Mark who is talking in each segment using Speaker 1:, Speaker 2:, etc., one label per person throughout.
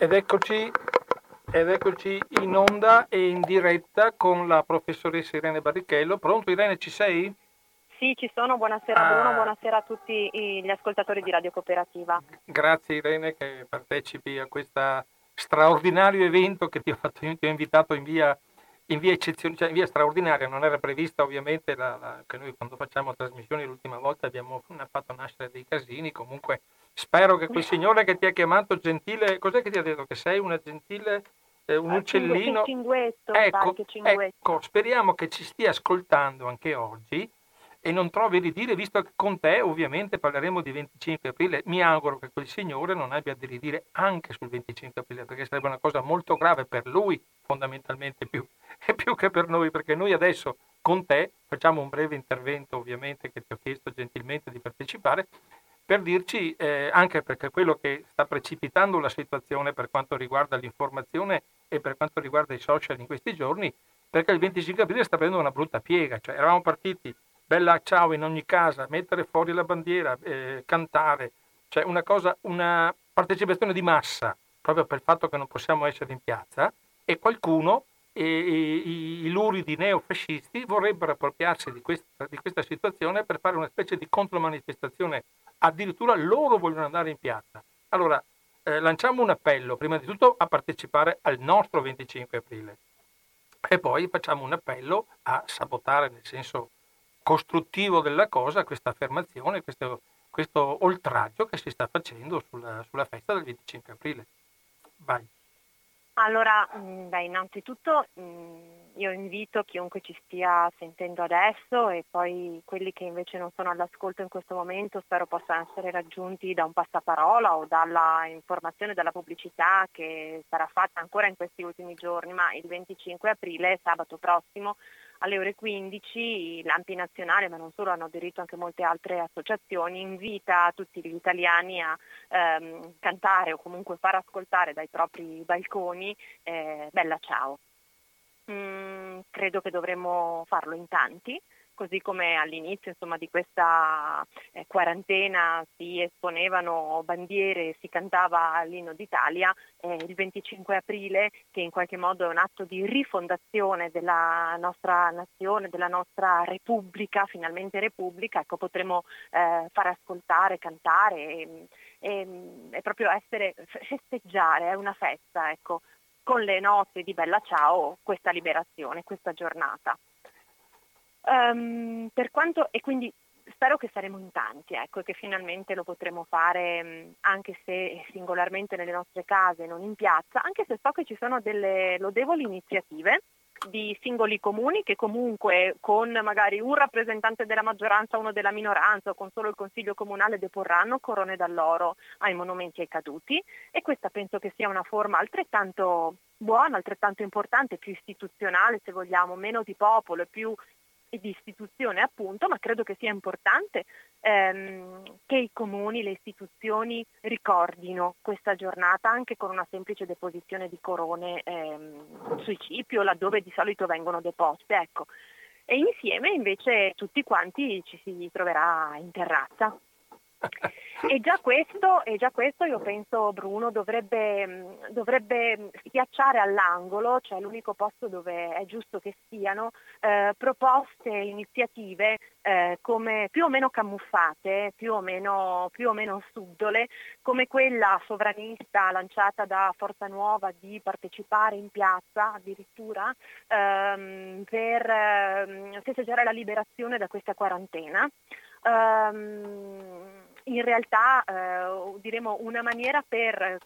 Speaker 1: Ed eccoci, ed eccoci in onda e in diretta con la professoressa Irene Barrichello. Pronto Irene, ci sei?
Speaker 2: Sì, ci sono. Buonasera ah. Bruno, buonasera a tutti gli ascoltatori di Radio Cooperativa.
Speaker 1: Grazie Irene che partecipi a questo straordinario evento che ti ho, fatto, ti ho invitato in via, in via eccezionale, cioè in via straordinaria. Non era prevista ovviamente la, la, che noi quando facciamo trasmissioni l'ultima volta abbiamo fatto nascere dei casini. Comunque Spero che quel signore che ti ha chiamato gentile, cos'è che ti ha detto? Che sei una gentile, eh, un ah, uccellino?
Speaker 2: Cinguetto,
Speaker 1: ecco, ecco, speriamo che ci stia ascoltando anche oggi e non trovi di dire, visto che con te ovviamente parleremo di 25 aprile, mi auguro che quel signore non abbia di ridire anche sul 25 aprile, perché sarebbe una cosa molto grave per lui, fondamentalmente più, e più che per noi, perché noi adesso con te facciamo un breve intervento, ovviamente, che ti ho chiesto gentilmente di partecipare, per dirci, eh, anche perché quello che sta precipitando la situazione per quanto riguarda l'informazione e per quanto riguarda i social in questi giorni, perché il 25 aprile sta prendendo una brutta piega, cioè eravamo partiti, bella ciao in ogni casa, mettere fuori la bandiera, eh, cantare, cioè una cosa, una partecipazione di massa, proprio per il fatto che non possiamo essere in piazza, e qualcuno, e, i, i luridi neofascisti, vorrebbero appropriarsi di questa, di questa situazione per fare una specie di contromanifestazione addirittura loro vogliono andare in piazza. Allora, eh, lanciamo un appello, prima di tutto, a partecipare al nostro 25 aprile e poi facciamo un appello a sabotare nel senso costruttivo della cosa questa affermazione, questo, questo oltraggio che si sta facendo sulla, sulla festa del 25 aprile. Vai.
Speaker 2: Allora, mm, beh, innanzitutto mm, io invito chiunque ci stia sentendo adesso e poi quelli che invece non sono all'ascolto in questo momento spero possano essere raggiunti da un passaparola o dalla informazione, dalla pubblicità che sarà fatta ancora in questi ultimi giorni, ma il 25 aprile, sabato prossimo, alle ore 15 l'Ampi Nazionale, ma non solo, hanno aderito anche molte altre associazioni, invita tutti gli italiani a ehm, cantare o comunque far ascoltare dai propri balconi eh, Bella Ciao. Mm, credo che dovremmo farlo in tanti, così come all'inizio insomma, di questa eh, quarantena si esponevano bandiere, si cantava l'inno d'Italia, eh, il 25 aprile, che in qualche modo è un atto di rifondazione della nostra nazione, della nostra Repubblica, finalmente Repubblica, ecco, potremo eh, far ascoltare, cantare e, e, e proprio essere, festeggiare, è una festa, ecco con le note di Bella Ciao questa liberazione, questa giornata. Um, per quanto, e quindi spero che saremo in tanti, ecco, e che finalmente lo potremo fare anche se singolarmente nelle nostre case, non in piazza, anche se so che ci sono delle lodevoli iniziative di singoli comuni che comunque con magari un rappresentante della maggioranza, uno della minoranza o con solo il consiglio comunale deporranno corone d'alloro ai monumenti ai caduti e questa penso che sia una forma altrettanto buona, altrettanto importante, più istituzionale se vogliamo, meno di popolo e di istituzione appunto, ma credo che sia importante ehm, che i comuni, le istituzioni ricordino questa giornata anche con una semplice deposizione di corone ehm, sui cipi o laddove di solito vengono deposte. Ecco. E insieme invece tutti quanti ci si troverà in terrazza. E già questo, e già questo io penso Bruno dovrebbe, dovrebbe, schiacciare all'angolo, cioè l'unico posto dove è giusto che siano, eh, proposte, iniziative eh, come, più o meno camuffate, più o meno, più o meno subdole, come quella sovranista lanciata da Forza Nuova di partecipare in piazza addirittura ehm, per ehm, festeggiare la liberazione da questa quarantena. Um, in realtà eh, diremo una maniera per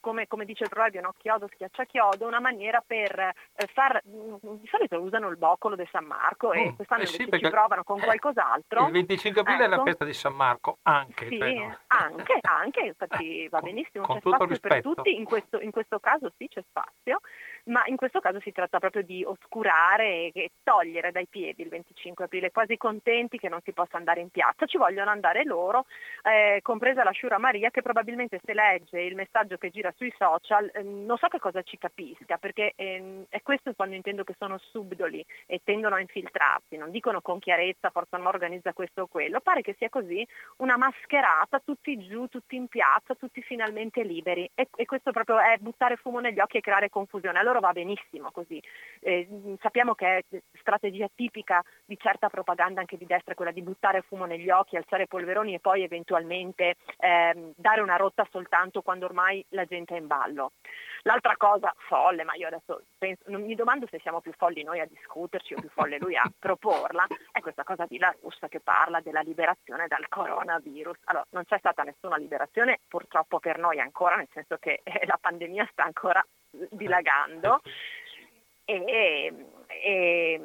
Speaker 2: come, come, dice il proverbio, no? chiodo schiaccia chiodo, una maniera per eh, far, di solito usano il boccolo di San Marco mm, e quest'anno
Speaker 1: eh sì,
Speaker 2: ci provano con qualcos'altro.
Speaker 1: Il 25 aprile ecco. è la ecco. festa di San Marco, anche.
Speaker 2: Sì,
Speaker 1: però.
Speaker 2: anche, anche, infatti va benissimo, con c'è spazio rispetto. per tutti, in questo, in questo caso sì c'è spazio ma in questo caso si tratta proprio di oscurare e togliere dai piedi il 25 aprile, quasi contenti che non si possa andare in piazza, ci, vogliono andare loro, eh, compresa la Sciura Maria che probabilmente se legge il messaggio che gira sui social, eh, non so che cosa ci capisca, perché eh, è questo quando intendo che sono subdoli e tendono a infiltrarsi, non dicono con chiarezza Forza Nuova organizza questo o quello, pare che sia così una mascherata, tutti giù, tutti in piazza, tutti finalmente liberi. E, e questo proprio è buttare fumo negli occhi e creare confusione, a loro va benissimo così. Eh, sappiamo che è strategia tipica di certa propaganda anche di destra quella di buttare fumo negli occhi, alzare polveroni e poi eventualmente ehm, dare una rotta soltanto quando ormai la gente è in ballo. L'altra cosa folle, ma io adesso penso, non mi domando se siamo più folli noi a discuterci o più folle lui a proporla, è questa cosa di La Russa che parla della liberazione dal coronavirus. Allora, non c'è stata nessuna liberazione purtroppo per noi ancora, nel senso che eh, la pandemia sta ancora dilagando e, e,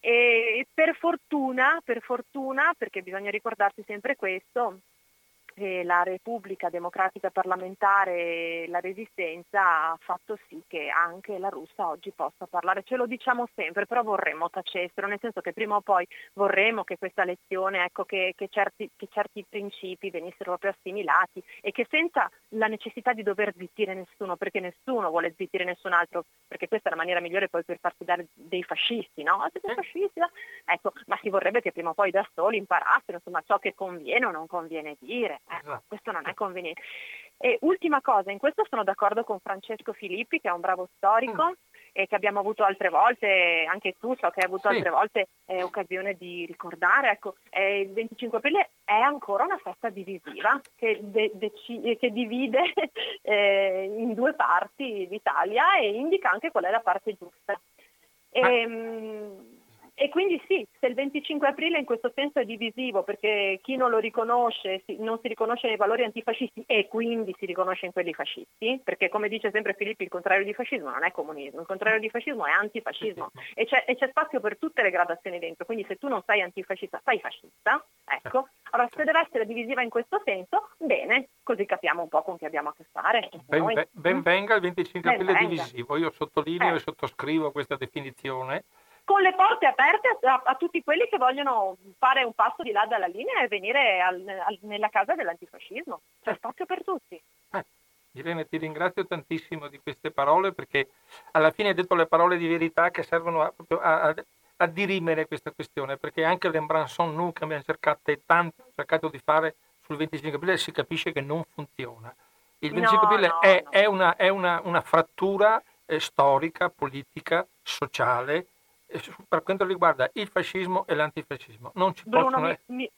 Speaker 2: e per fortuna, per fortuna, perché bisogna ricordarsi sempre questo, la Repubblica Democratica Parlamentare, la Resistenza ha fatto sì che anche la russa oggi possa parlare. Ce lo diciamo sempre, però vorremmo tacessero, nel senso che prima o poi vorremmo che questa lezione, ecco, che, che, certi, che certi principi venissero proprio assimilati e che senza la necessità di dover zittire nessuno, perché nessuno vuole zittire nessun altro, perché questa è la maniera migliore poi per farsi dare dei fascisti, no? Ah, siete fascisti? Ecco, ma si vorrebbe che prima o poi da soli imparassero insomma, ciò che conviene o non conviene dire. Eh, esatto. questo non è conveniente. E ultima cosa, in questo sono d'accordo con Francesco Filippi, che è un bravo storico. Mm. E che abbiamo avuto altre volte, anche tu so che hai avuto sì. altre volte eh, occasione di ricordare, ecco, eh, il 25 aprile è ancora una festa divisiva che, de- dec- che divide eh, in due parti l'Italia e indica anche qual è la parte giusta. E, ehm, e quindi sì, se il 25 aprile in questo senso è divisivo perché chi non lo riconosce non si riconosce nei valori antifascisti e quindi si riconosce in quelli fascisti, perché come dice sempre Filippi il contrario di fascismo non è comunismo, il contrario di fascismo è antifascismo. E c'è, e c'è spazio per tutte le gradazioni dentro, quindi se tu non sei antifascista sei fascista, ecco, allora se deve essere divisiva in questo senso, bene, così capiamo un po' con chi abbiamo a che fare.
Speaker 1: Ben, ben venga il 25 aprile divisivo, io sottolineo eh. e sottoscrivo questa definizione
Speaker 2: con le porte aperte a, a, tutti quelli che vogliono fare un passo di là dalla linea e venire al, al, nella casa dell'antifascismo. C'è spazio per tutti.
Speaker 1: Eh. Irene, ti ringrazio tantissimo di queste parole perché alla fine hai detto le parole di verità che servono a, a, a dirimere questa questione, perché anche l'Embranson Nu che abbiamo cercato e tanto cercato di fare sul 25 aprile si capisce che non funziona. Il 25 no, aprile no, è, no. è, una, è una, una, frattura eh, storica, politica, sociale per quanto riguarda il fascismo e l'antifascismo. Non ci
Speaker 2: Bruno,
Speaker 1: possono...
Speaker 2: mi, mi,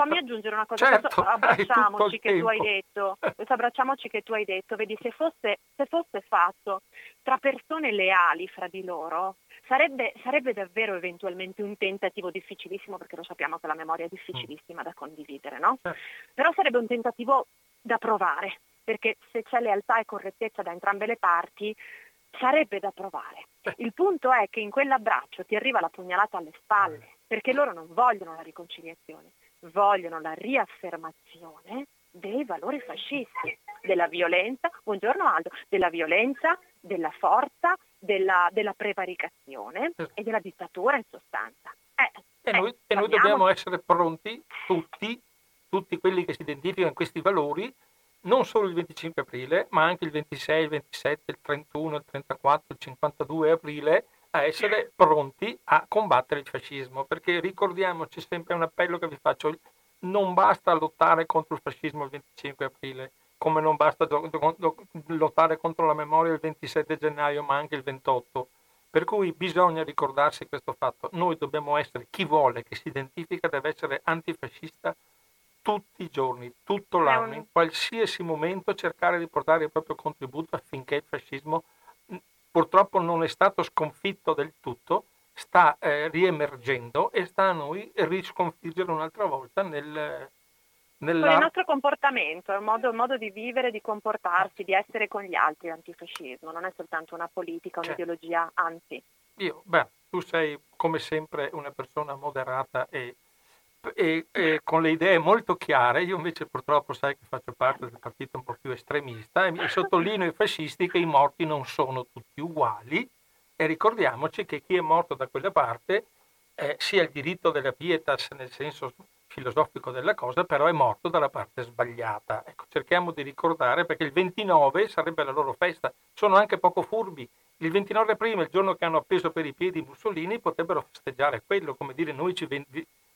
Speaker 2: fammi aggiungere una cosa, certo, abbracciamoci che tu hai detto, abbracciamoci che tu hai detto, vedi se fosse, se fosse fatto tra persone leali fra di loro, sarebbe, sarebbe, davvero eventualmente un tentativo difficilissimo, perché lo sappiamo che la memoria è difficilissima da condividere, no? Certo. Però sarebbe un tentativo da provare, perché se c'è lealtà e correttezza da entrambe le parti, sarebbe da provare. Il punto è che in quell'abbraccio ti arriva la pugnalata alle spalle, perché loro non vogliono la riconciliazione, vogliono la riaffermazione dei valori fascisti, della violenza, buongiorno Aldo, della violenza, della forza, della, della prevaricazione e della dittatura in sostanza.
Speaker 1: Eh, e, noi, eh, e noi dobbiamo essere pronti, tutti, tutti quelli che si identificano in questi valori, non solo il 25 aprile, ma anche il 26, il 27, il 31, il 34, il 52 aprile, a essere pronti a combattere il fascismo. Perché ricordiamoci sempre un appello che vi faccio, non basta lottare contro il fascismo il 25 aprile, come non basta lottare contro la memoria il 27 gennaio, ma anche il 28. Per cui bisogna ricordarsi questo fatto. Noi dobbiamo essere, chi vuole che si identifica deve essere antifascista tutti i giorni, tutto l'anno, in qualsiasi momento cercare di portare il proprio contributo affinché il fascismo purtroppo non è stato sconfitto del tutto, sta eh, riemergendo e sta a noi risconfiggere un'altra volta nel,
Speaker 2: nella... Con il nostro comportamento, il modo, il modo, di vivere, di comportarsi, di essere con gli altri, l'antifascismo, non è soltanto una politica, un'ideologia, anzi.
Speaker 1: Io, beh, tu sei come sempre una persona moderata e e, e, con le idee molto chiare, io invece purtroppo sai che faccio parte del partito un po' più estremista e sottolineo ai fascisti che i morti non sono tutti uguali e ricordiamoci che chi è morto da quella parte eh, sia il diritto della pietas nel senso filosofico della cosa, però è morto dalla parte sbagliata. Ecco, cerchiamo di ricordare perché il 29 sarebbe la loro festa, sono anche poco furbi. Il 29 aprile, il giorno che hanno appeso per i piedi Mussolini, potrebbero festeggiare quello, come dire noi ci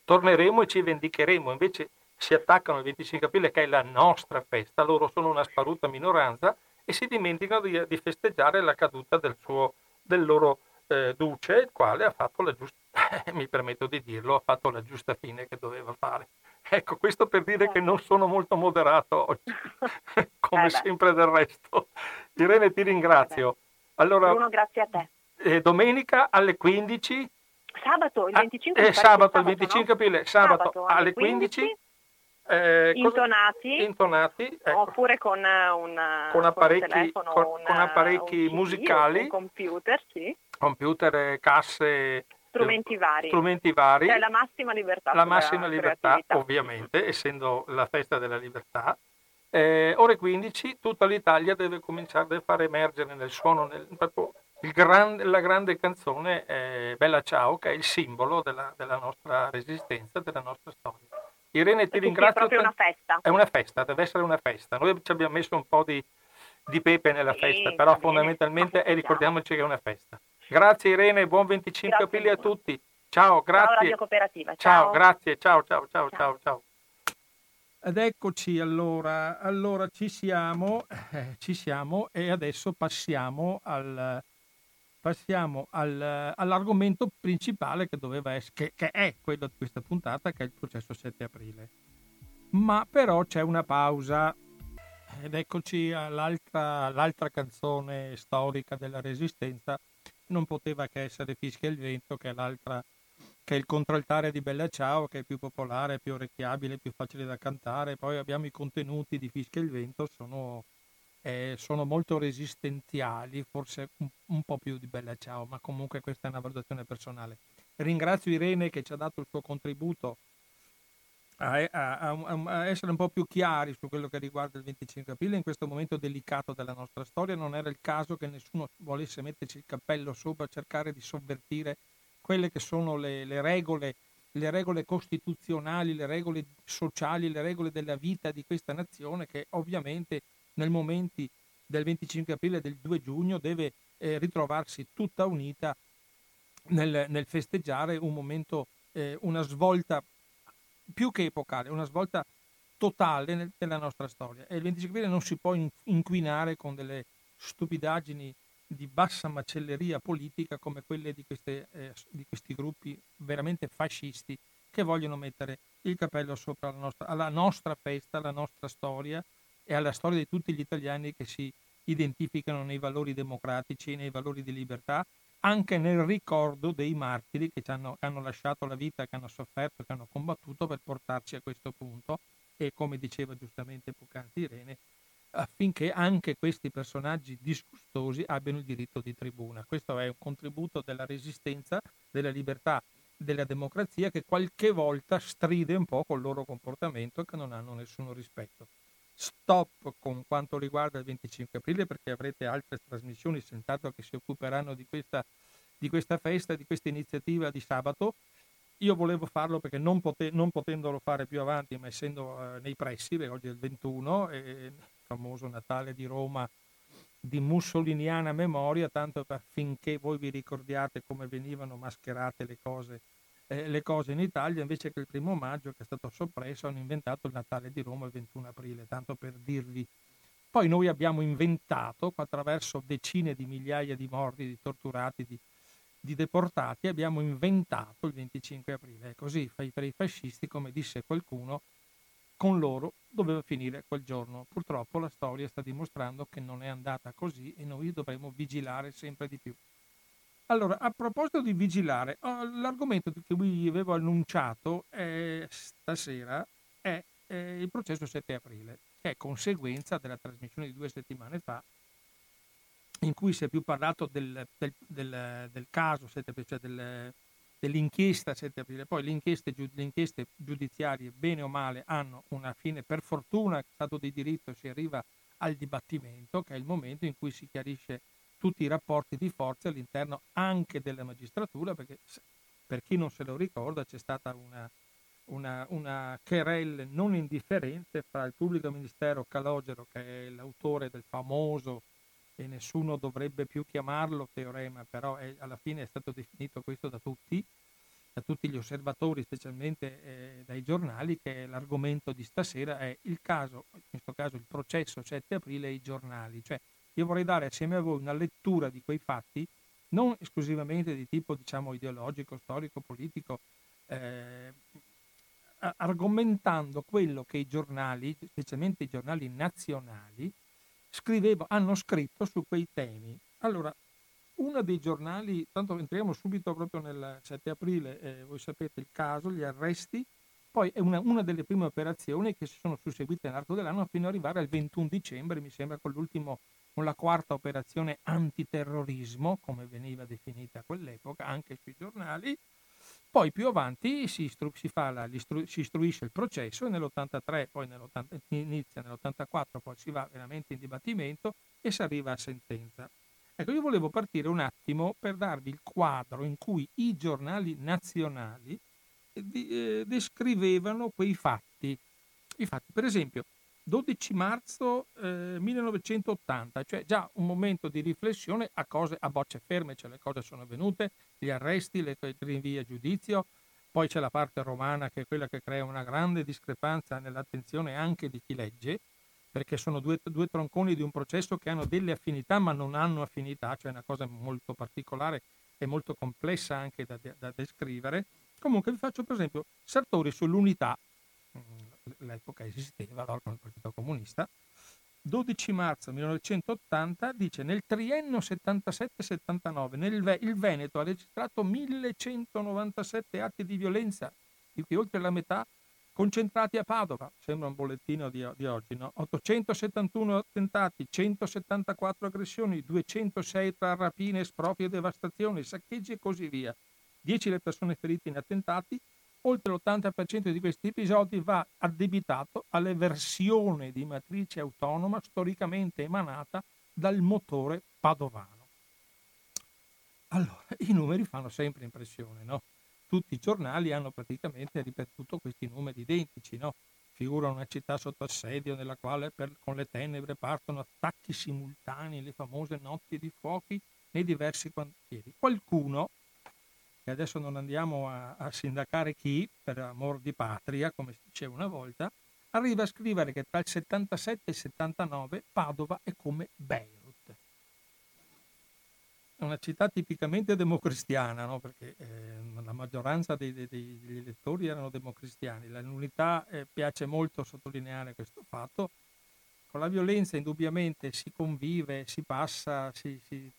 Speaker 1: torneremo e ci vendicheremo, invece si attaccano il 25 aprile che è la nostra festa, loro sono una sparuta minoranza e si dimenticano di, di festeggiare la caduta del, suo, del loro eh, duce, il quale ha fatto la giusta, mi permetto di dirlo, ha fatto la giusta fine che doveva fare. Ecco, questo per dire che non sono molto moderato oggi, come eh sempre del resto. Irene, ti ringrazio.
Speaker 2: Allora, Bruno, grazie a te.
Speaker 1: Eh, domenica alle 15.
Speaker 2: Sabato, il 25
Speaker 1: ah, eh, sabato, il 25 aprile, no? sabato, sabato, alle 15. 15
Speaker 2: eh, intonati,
Speaker 1: intonati ecco.
Speaker 2: oppure con, un,
Speaker 1: con apparecchi, telefono, con, un, con apparecchi un musicali, un
Speaker 2: computer, sì.
Speaker 1: computer, casse,
Speaker 2: strumenti
Speaker 1: eh,
Speaker 2: vari.
Speaker 1: Strumenti vari.
Speaker 2: Cioè la massima libertà.
Speaker 1: La massima libertà, ovviamente, essendo la festa della libertà. Eh, ore 15 tutta l'Italia deve cominciare a far emergere nel suono, nel, gran, la grande canzone eh, Bella Ciao, che è il simbolo della, della nostra resistenza, della nostra storia. Irene, ti ringrazio.
Speaker 2: È proprio una festa.
Speaker 1: È una festa, deve essere una festa. Noi ci abbiamo messo un po' di, di pepe nella sì, festa, però fondamentalmente è, ricordiamoci che è una festa. Grazie Irene, buon 25 grazie aprile a tutti. Ciao, grazie. Ciao
Speaker 2: Radio Cooperativa.
Speaker 1: Ciao, ciao grazie, ciao, ciao, ciao, ciao, ciao. Ed eccoci allora, allora ci siamo, eh, ci siamo e adesso passiamo al, passiamo al, all'argomento principale che, doveva essere, che, che è quello di questa puntata, che è il processo 7 aprile. Ma però c'è una pausa ed eccoci all'altra, all'altra canzone storica della Resistenza, non poteva che essere Fischia il vento, che è l'altra che è il contraltare di Bella Ciao, che è più popolare, più orecchiabile, più facile da cantare. Poi abbiamo i contenuti di Fischia il vento, sono eh, sono molto resistenziali, forse un, un, po' più di Bella Ciao, ma comunque questa è una valutazione personale. Ringrazio Irene che ci ha dato il suo contributo a, a, a, a, essere un po' più chiari su quello che riguarda il 25 aprile in questo momento delicato della nostra storia. Non era il caso che nessuno volesse metterci il cappello sopra, cercare di sovvertire quelle che sono le, le regole le regole costituzionali, le regole sociali, le regole della vita di questa nazione che ovviamente nel momento del 25 aprile e del 2 giugno deve eh, ritrovarsi tutta unita nel, nel festeggiare un momento, eh, una svolta più che epocale, una svolta totale nel, nella nostra storia. E il 25 aprile non si può inquinare con delle stupidaggini di bassa macelleria politica come quelle di, queste, eh, di questi gruppi veramente fascisti che vogliono mettere il capello sopra la nostra, alla nostra festa, alla nostra storia e alla storia di tutti gli italiani che si identificano nei valori democratici nei valori di libertà, anche nel ricordo dei martiri che hanno, hanno lasciato la vita, che hanno sofferto, che hanno combattuto per portarci a questo punto e come diceva giustamente poc'anzi Irene, affinché anche questi personaggi disgustosi abbiano il diritto di tribuna. Questo è un contributo della resistenza, della libertà, della democrazia che qualche volta stride un po' col loro comportamento e che non hanno nessun rispetto stop con quanto riguarda il 25 aprile perché avrete altre trasmissioni senz'altro che si occuperanno di questa, di questa festa, di questa iniziativa di sabato. Io volevo farlo perché non, pote- non potendolo fare più avanti, ma essendo eh, nei pressi, perché oggi è il 21, e il famoso Natale di Roma di mussoliniana memoria, tanto per, finché voi vi ricordiate come venivano mascherate le cose eh, le cose in Italia, invece che il primo maggio che è stato soppresso, hanno inventato il Natale di Roma il 21 aprile, tanto per dirvi. Poi noi abbiamo inventato, attraverso decine di migliaia di morti, di torturati, di, di deportati, abbiamo inventato il 25 aprile. E così per i fascisti, come disse qualcuno, con loro doveva finire quel giorno. Purtroppo la storia sta dimostrando che non è andata così e noi dovremo vigilare sempre di più. Allora, a proposito di vigilare, l'argomento che vi avevo annunciato eh, stasera è eh, il processo 7 aprile, che è conseguenza della trasmissione di due settimane fa, in cui si è più parlato del, del, del, del caso 7 aprile, cioè del, dell'inchiesta 7 aprile. Poi le inchieste, le inchieste giudiziarie, bene o male, hanno una fine, per fortuna, Stato di diritto, si arriva al dibattimento, che è il momento in cui si chiarisce tutti i rapporti di forza all'interno anche della magistratura, perché per chi non se lo ricorda c'è stata una, una, una querelle non indifferente fra il pubblico ministero Calogero, che è l'autore del famoso e nessuno dovrebbe più chiamarlo teorema, però è, alla fine è stato definito questo da tutti, da tutti gli osservatori, specialmente eh, dai giornali, che l'argomento di stasera è il caso, in questo caso il processo 7 aprile e i giornali. Cioè, io vorrei dare assieme a voi una lettura di quei fatti, non esclusivamente di tipo diciamo, ideologico, storico, politico, eh, argomentando quello che i giornali, specialmente i giornali nazionali, scrivevo, hanno scritto su quei temi. Allora, uno dei giornali, tanto entriamo subito proprio nel 7 aprile, eh, voi sapete il caso, gli arresti, poi è una, una, delle prime operazioni che si sono susseguite nell'arco dell'anno fino ad arrivare al 21 dicembre, mi sembra con l'ultimo, con la quarta operazione antiterrorismo, come veniva definita quell'epoca, anche sui giornali, poi più avanti si, istru- si, la, si istruisce il processo e nell'83, poi nell'80, inizia nell'84, poi si va veramente in dibattimento e si arriva a sentenza. Ecco, io volevo partire un attimo per darvi il quadro in cui i giornali nazionali eh, eh descrivevano quei fatti. I fatti, per esempio, 12 marzo eh, 1980, cioè già un momento di riflessione a cose a bocce ferme, cioè le cose sono avvenute, gli arresti, le rinvii a giudizio, poi c'è la parte romana che è quella che crea una grande discrepanza nell'attenzione anche di chi legge, perché sono due, due tronconi di un processo che hanno delle affinità ma non hanno affinità, cioè una cosa molto particolare e molto complessa anche da, da descrivere. Comunque vi faccio per esempio Sartori sull'unità, l'epoca esisteva, l'organo del Partito Comunista, 12 marzo 1980 dice nel triennio 77-79 nel il Veneto ha registrato 1197 atti di violenza, di cui oltre la metà concentrati a Padova, sembra un bollettino di, di oggi, no? 871 attentati, 174 aggressioni, 206 tra rapine, espropri e devastazioni, saccheggi e così via. 10 le persone ferite in attentati, oltre l'80% di questi episodi va addebitato all'eversione di matrice autonoma storicamente emanata dal motore padovano. Allora, i numeri fanno sempre impressione, no? Tutti i giornali hanno praticamente ripetuto questi numeri identici, no? Figura una città sotto assedio nella quale per, con le tenebre partono attacchi simultanei, le famose notti di fuochi nei diversi quartieri. Qualcuno, e adesso non andiamo a, a sindacare chi, per amor di patria, come si diceva una volta, arriva a scrivere che tra il 77 e il 79 Padova è come Beirut. È una città tipicamente democristiana, no? perché eh, la maggioranza dei, dei, degli elettori erano democristiani. L'unità eh, piace molto sottolineare questo fatto. Con la violenza indubbiamente si convive, si passa, si, si,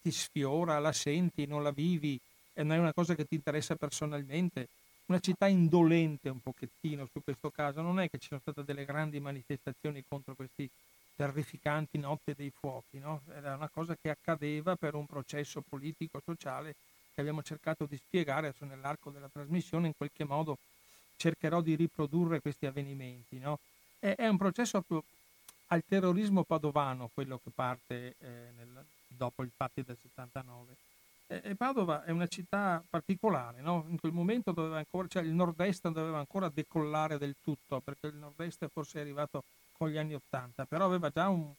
Speaker 1: ti sfiora, la senti, non la vivi, e non è una cosa che ti interessa personalmente. Una città indolente un pochettino su questo caso, non è che ci sono state delle grandi manifestazioni contro questi terrificanti notte dei fuochi, no? era una cosa che accadeva per un processo politico-sociale che abbiamo cercato di spiegare adesso nell'arco della trasmissione, in qualche modo cercherò di riprodurre questi avvenimenti. No? È, è, un processo al terrorismo padovano quello che parte eh, nel, dopo i fatti del 79 e Padova è una città particolare, no? in quel momento doveva ancora, cioè il nord-est doveva ancora decollare del tutto, perché il nord-est forse è arrivato con gli anni Ottanta, però aveva già, un,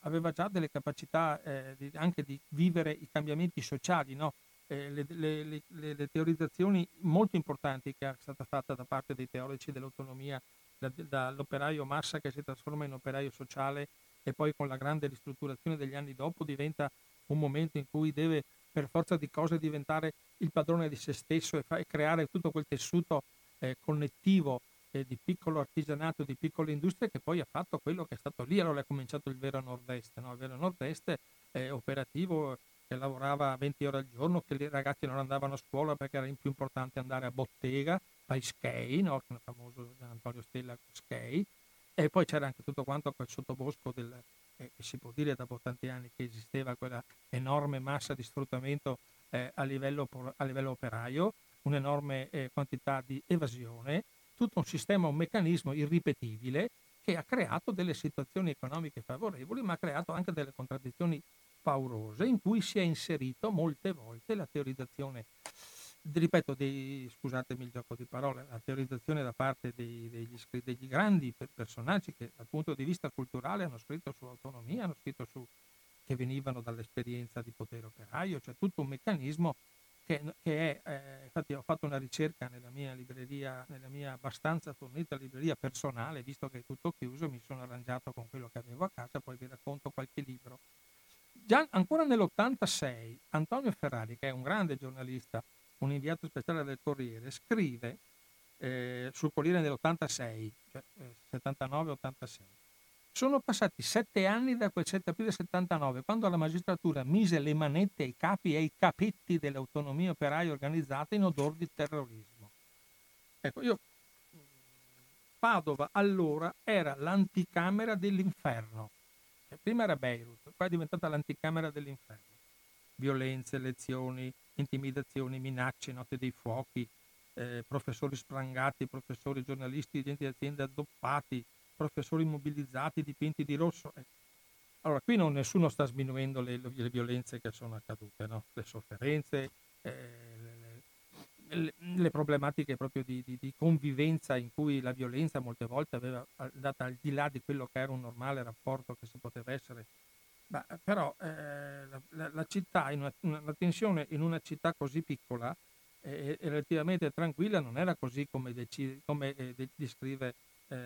Speaker 1: aveva già delle capacità eh, di, anche di vivere i cambiamenti sociali, no? eh, le, le, le, le, teorizzazioni molto importanti che è stata fatta da parte dei teorici dell'autonomia, da, dall'operaio massa che si trasforma in operaio sociale e poi con la grande ristrutturazione degli anni dopo diventa un momento in cui deve per forza di cose diventare il padrone di se stesso e, fa- e creare tutto quel tessuto eh, connettivo eh, di piccolo artigianato, di piccole industrie che poi ha fatto quello che è stato lì. Allora è cominciato il vero nord-est. No? Il vero nord-est è operativo, che lavorava 20 ore al giorno, che i ragazzi non andavano a scuola perché era più importante andare a bottega, ai Skei, no? il famoso Antonio Stella Skei, e poi c'era anche tutto quanto quel sottobosco del, eh, si può dire dopo tanti anni che esisteva quella enorme massa di sfruttamento eh, a, livello, a, livello, operaio, un'enorme eh, quantità di evasione, tutto un sistema, un meccanismo irripetibile che ha creato delle situazioni economiche favorevoli, ma ha creato anche delle contraddizioni paurose in cui si è inserito molte volte la teorizzazione ripeto, dei, scusatemi il gioco di parole, la teorizzazione da parte dei, degli, degli, grandi personaggi che dal punto di vista culturale hanno scritto sull'autonomia, hanno scritto su, che venivano dall'esperienza di potere operaio, cioè tutto un meccanismo che, che è, eh, infatti ho fatto una ricerca nella mia libreria, nella mia abbastanza fornita libreria personale, visto che è tutto chiuso, mi sono arrangiato con quello che avevo a casa, poi vi racconto qualche libro. Già ancora nell'86 Antonio Ferrari, che è un grande giornalista, un inviato speciale del Corriere, scrive eh, sul Corriere nell'86, cioè eh, 79-86. Sono passati sette anni da quel 7 aprile 79, quando la magistratura mise le manette ai capi e ai capetti delle autonomie operaie organizzate in odor di terrorismo. Ecco, io Padova allora era l'anticamera dell'inferno. Cioè, prima era Beirut, poi è diventata l'anticamera dell'inferno. Violenze, lezioni, intimidazioni, minacce, notte dei fuochi, eh, professori sprangati, professori giornalisti, agenti di azienda addoppati, professori mobilizzati, dipinti di rosso. Eh. Allora, qui non, nessuno sta sminuendo le, le, violenze che sono accadute, no? le sofferenze, eh, le, le, problematiche proprio di, di, di, convivenza in cui la violenza molte volte aveva andata al di là di quello che era un normale rapporto che si poteva essere Beh, però eh, la, la, città, una, una, tensione in una città così piccola e, e relativamente tranquilla non era così come, decide, come eh, descrive eh,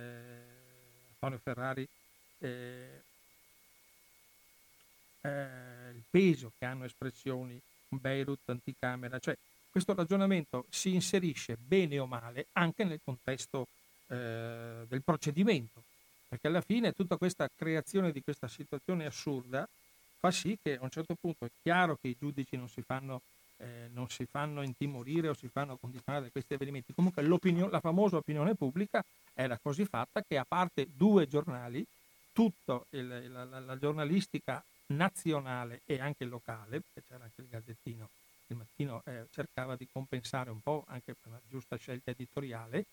Speaker 1: Antonio Ferrari eh, eh, il peso che hanno espressioni Beirut, anticamera, cioè questo ragionamento si inserisce bene o male anche nel contesto eh, del procedimento perché alla fine tutta questa creazione di questa situazione assurda fa sì che a un certo punto è chiaro che i giudici non si fanno, eh, non si fanno intimorire o si fanno condizionare da questi avvenimenti. Comunque la famosa opinione pubblica era così fatta che a parte due giornali, tutta la, la, la giornalistica nazionale e anche locale, perché c'era anche il Gazzettino, il mattino eh, cercava di compensare un po' anche per una giusta scelta editoriale,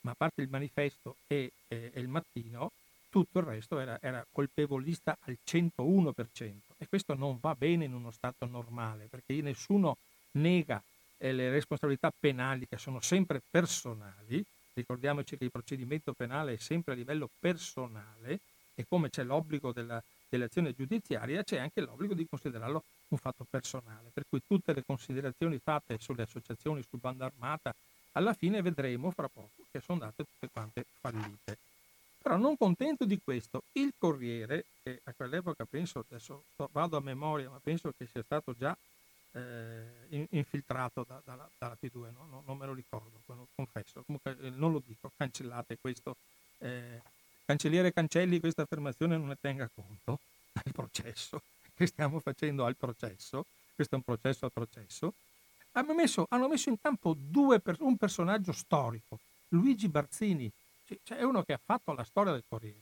Speaker 1: ma a parte il manifesto e, e, e il mattino, tutto il resto era, era, colpevolista al 101% e questo non va bene in uno Stato normale perché nessuno nega eh, le responsabilità penali che sono sempre personali, ricordiamoci che il procedimento penale è sempre a livello personale e come c'è l'obbligo della, dell'azione giudiziaria c'è anche l'obbligo di considerarlo un fatto personale, per cui tutte le considerazioni fatte sulle associazioni, sul bando armata, alla fine vedremo fra poco che sono andate tutte quante fallite. Però non contento di questo, il Corriere, che a quell'epoca penso, adesso vado a memoria, ma penso che sia stato già eh, infiltrato da, da, dalla P2, no? no, non me lo ricordo, confesso, comunque eh, non lo dico, cancellate questo. Eh, cancelliere Cancelli questa affermazione non ne tenga conto al processo che stiamo facendo al processo, questo è un processo a processo, hanno messo, hanno messo in campo due, un personaggio storico, Luigi Barzini, cioè è uno che ha fatto la storia del Corriere.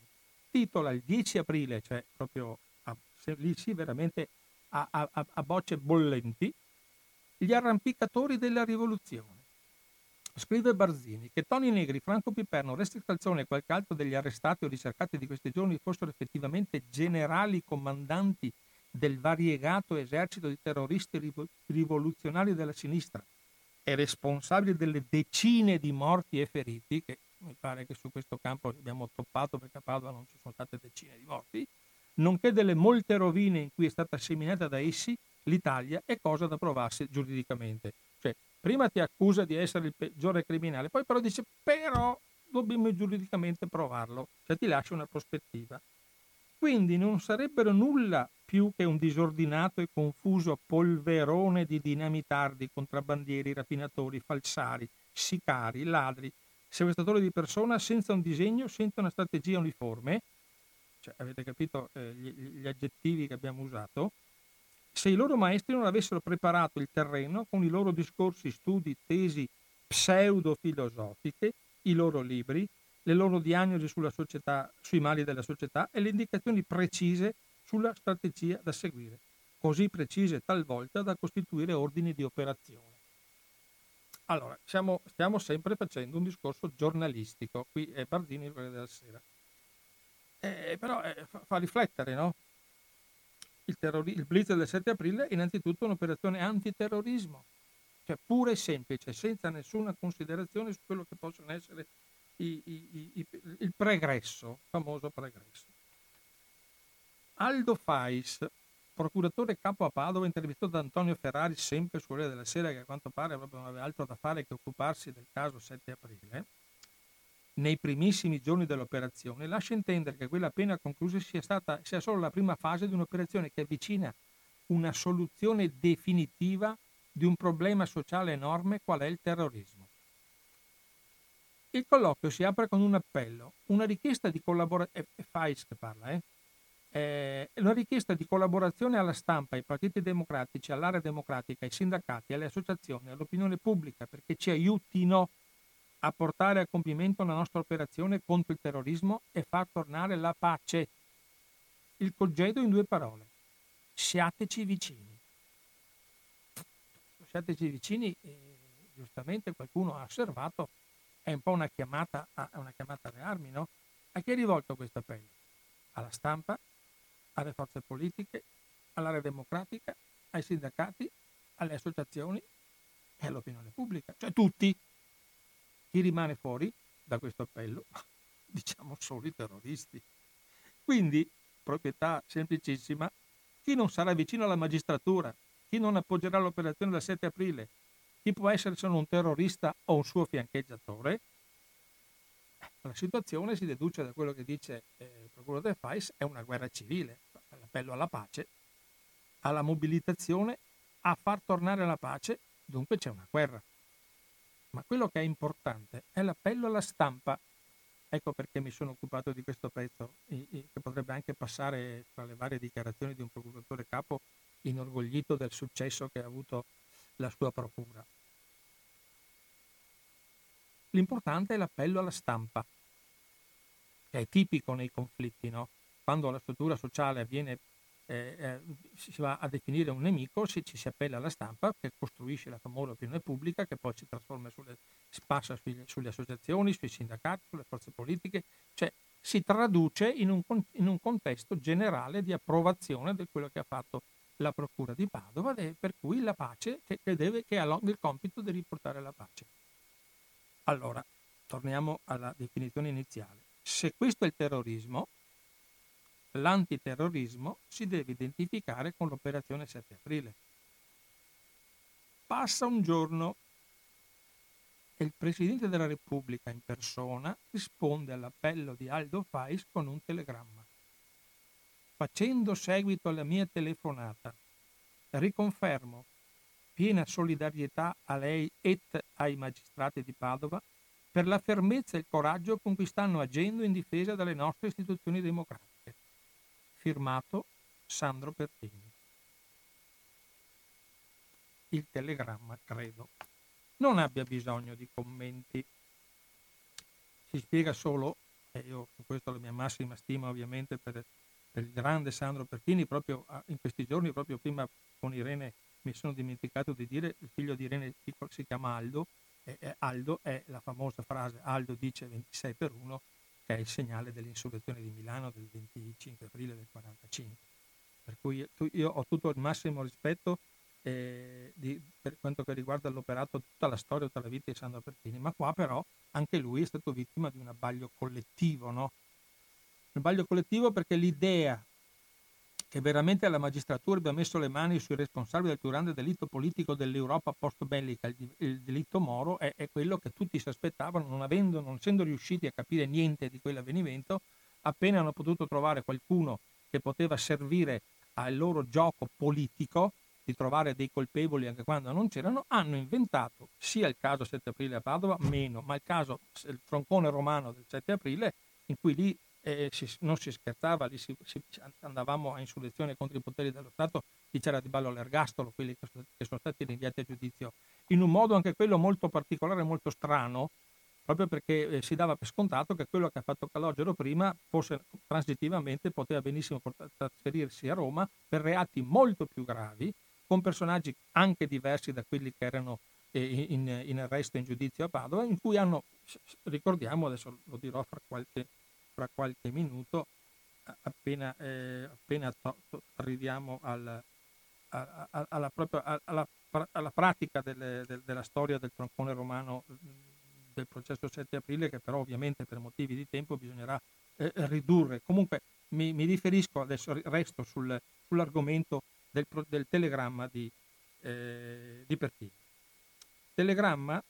Speaker 1: Titola il 10 aprile, cioè proprio a, lì sì veramente a, a, a bocce bollenti, gli arrampicatori della rivoluzione. Scrive Barzini che Toni Negri, Franco Piperno, Resti Calzone e qualche altro degli arrestati o ricercati di questi giorni fossero effettivamente generali comandanti del variegato esercito di terroristi rivoluzionari della sinistra e responsabili delle decine di morti e feriti, che mi pare che su questo campo abbiamo toppato perché a Padova non ci sono state decine di morti, nonché delle molte rovine in cui è stata seminata da essi, l'Italia è cosa da provarsi giuridicamente. Cioè, prima ti accusa di essere il peggiore criminale, poi però dice però dobbiamo giuridicamente provarlo, cioè ti lascia una prospettiva. Quindi non sarebbero nulla più che un disordinato e confuso polverone di dinamitardi, contrabbandieri, rapinatori, falsari, sicari, ladri, sequestratori di persona senza un disegno, senza una strategia uniforme, cioè, avete capito eh, gli, gli aggettivi che abbiamo usato, se i loro maestri non avessero preparato il terreno con i loro discorsi, studi, tesi pseudo-filosofiche, i loro libri, le loro diagnosi società, sui mali della società e le indicazioni precise sulla strategia da seguire, così precise talvolta da costituire ordini di operazione. Allora, siamo, stiamo sempre facendo un discorso giornalistico, qui è Bardini il della Sera. Eh, però eh, fa, fa, riflettere, no? Il, terrori- il blitz del 7 aprile è innanzitutto un'operazione antiterrorismo. cioè pura e semplice, senza nessuna considerazione su quello che possono essere i, i, i, il pregresso, famoso pregresso. Aldo Fais, procuratore capo a Padova, intervistato da Antonio Ferrari, sempre su Corriere della Sera, che a quanto pare proprio non aveva altro da fare che occuparsi del caso 7 aprile, nei primissimi giorni dell'operazione, lascia intendere che quella appena conclusa sia, stata, sia solo la prima fase di un'operazione che avvicina una soluzione definitiva di un problema sociale enorme qual è il terrorismo. Il colloquio si apre con un appello, una richiesta di collaborazione, è Fais che parla, eh? Eh, una richiesta di collaborazione alla stampa, ai partiti democratici, all'area democratica, ai sindacati, alle associazioni, all'opinione pubblica perché ci aiutino a portare a compimento la nostra operazione contro il terrorismo e far tornare la pace. Il congedo in due parole. Siateci vicini. Siateci vicini, eh, giustamente qualcuno ha osservato, è un po' una chiamata, a, una chiamata alle armi, no? A chi è rivolto questo appello? Alla stampa, alle forze politiche, all'area democratica, ai sindacati, alle associazioni e all'opinione pubblica, cioè tutti. Chi rimane fuori da questo appello? Diciamo solo i terroristi. Quindi, proprietà semplicissima, chi non sarà vicino alla magistratura, chi non appoggerà l'operazione del 7 aprile, chi può essere solo un terrorista o un suo fiancheggiatore, la situazione si deduce da quello che dice eh, il procuratore Fais, è una guerra civile, l'appello alla pace, alla mobilitazione, a far tornare la pace, dunque c'è una guerra. Ma quello che è importante è l'appello alla stampa. Ecco perché mi sono occupato di questo pezzo, che potrebbe anche passare tra le varie dichiarazioni di un procuratore capo inorgoglito del successo che ha avuto la sua procura. L'importante è l'appello alla stampa, che è tipico nei conflitti, no? Quando la struttura sociale avviene, eh, eh, si va a definire un nemico, si, ci si appella alla stampa che costruisce la famosa opinione pubblica che poi si trasforma sulle, si passa sui, sulle associazioni, sui sindacati, sulle forze politiche, cioè si traduce in un, in un contesto generale di approvazione di quello che ha fatto la Procura di Padova, per cui la pace che, deve, che ha il compito di riportare la pace. Allora, torniamo alla definizione iniziale. Se questo è il terrorismo, l'antiterrorismo si deve identificare con l'operazione 7 aprile. Passa un giorno e il Presidente della Repubblica in persona risponde all'appello di Aldo Fais con un telegramma. Facendo seguito alla mia telefonata, riconfermo piena solidarietà a lei e ai magistrati di Padova per la fermezza e il coraggio con cui stanno agendo in difesa delle nostre istituzioni democratiche. Firmato Sandro Pertini. Il telegramma, credo, non abbia bisogno di commenti. Si spiega solo, e io su questo la mia massima stima ovviamente per, per il grande Sandro Pertini, proprio in questi giorni, proprio prima con Irene mi sono dimenticato di dire, il figlio di Irene si chiama Aldo, e, Aldo è la famosa frase Aldo dice 26 per 1, che è il segnale dell'insurrezione di Milano del 25 aprile del 45. Per cui io ho tutto il massimo rispetto eh, di, per quanto riguarda l'operato, tutta la storia, tutta la vita di Sandro Pertini, ma qua però anche lui è stato vittima di un abbaglio collettivo, no? Un abbaglio collettivo perché l'idea che veramente la magistratura abbia messo le mani sui responsabili del più grande delitto politico dell'Europa post-bellica, il, il delitto Moro, è, è, quello che tutti si aspettavano, non, avendo, non essendo riusciti a capire niente di quell'avvenimento, appena hanno potuto trovare qualcuno che poteva servire al loro gioco politico, di trovare dei colpevoli anche quando non c'erano, hanno inventato sia il caso 7 aprile a Padova, meno, ma il caso, il troncone romano del 7 aprile, in cui lì eh, si, non si scherzava, lì si, si, andavamo a insurrezione contro i poteri dello Stato, lì c'era di ballo all'ergastolo, quelli che sono, che sono stati rinviati a giudizio, in un modo anche quello molto particolare, molto strano, proprio perché eh, si dava per scontato che quello che ha fatto Calogero prima, forse transitivamente, poteva benissimo trasferirsi a Roma per reati molto più gravi, con personaggi anche diversi da quelli che erano eh, in, in arresto e in giudizio a Padova, in cui hanno, ricordiamo, adesso lo dirò fra qualche fra qualche minuto, appena, eh, appena to- to- arriviamo al, a, a, alla, propria, alla alla pratica delle, del, della storia del troncone romano del processo 7 aprile, che però ovviamente per motivi di tempo bisognerà eh, ridurre. Comunque mi, mi, riferisco adesso, resto sul, sull'argomento del, del, telegramma di, eh, di Pertini. Telegramma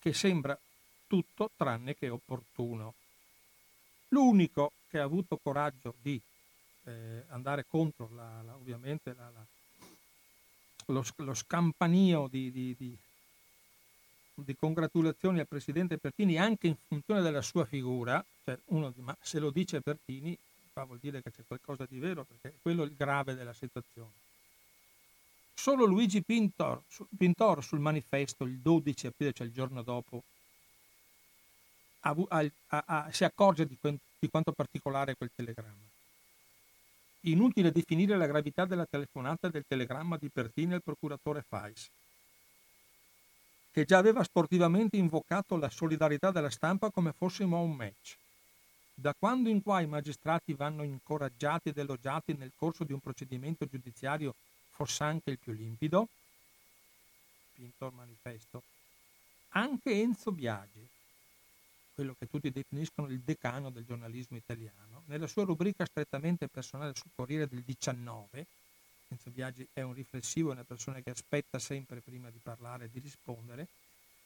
Speaker 1: che sembra tutto tranne che opportuno. L'unico che ha avuto coraggio di eh, andare contro la, la, ovviamente la, lo, lo, scampanio di, di, di, di, congratulazioni al presidente Pertini anche in funzione della sua figura, cioè uno ma se lo dice Pertini vuol dire che c'è qualcosa di vero perché è quello il grave della situazione. Solo Luigi Pintor, Pintor sul manifesto il 12 aprile, cioè il giorno dopo, ha, ha, ha, si accorge di, di quanto particolare quel telegramma. Inutile definire la gravità della telefonata del telegramma di Pertini al procuratore Fais, che già aveva sportivamente invocato la solidarietà della stampa come fossimo a un match. Da quando in qua i magistrati vanno incoraggiati ed elogiati nel corso di un procedimento giudiziario fosse anche il più limpido? Pintor manifesto. Anche Enzo Biagi, quello che tutti definiscono il decano del giornalismo italiano, nella sua rubrica strettamente personale sul Corriere del 19, Enzo Biagi è un riflessivo, è una persona che aspetta sempre prima di parlare e di rispondere,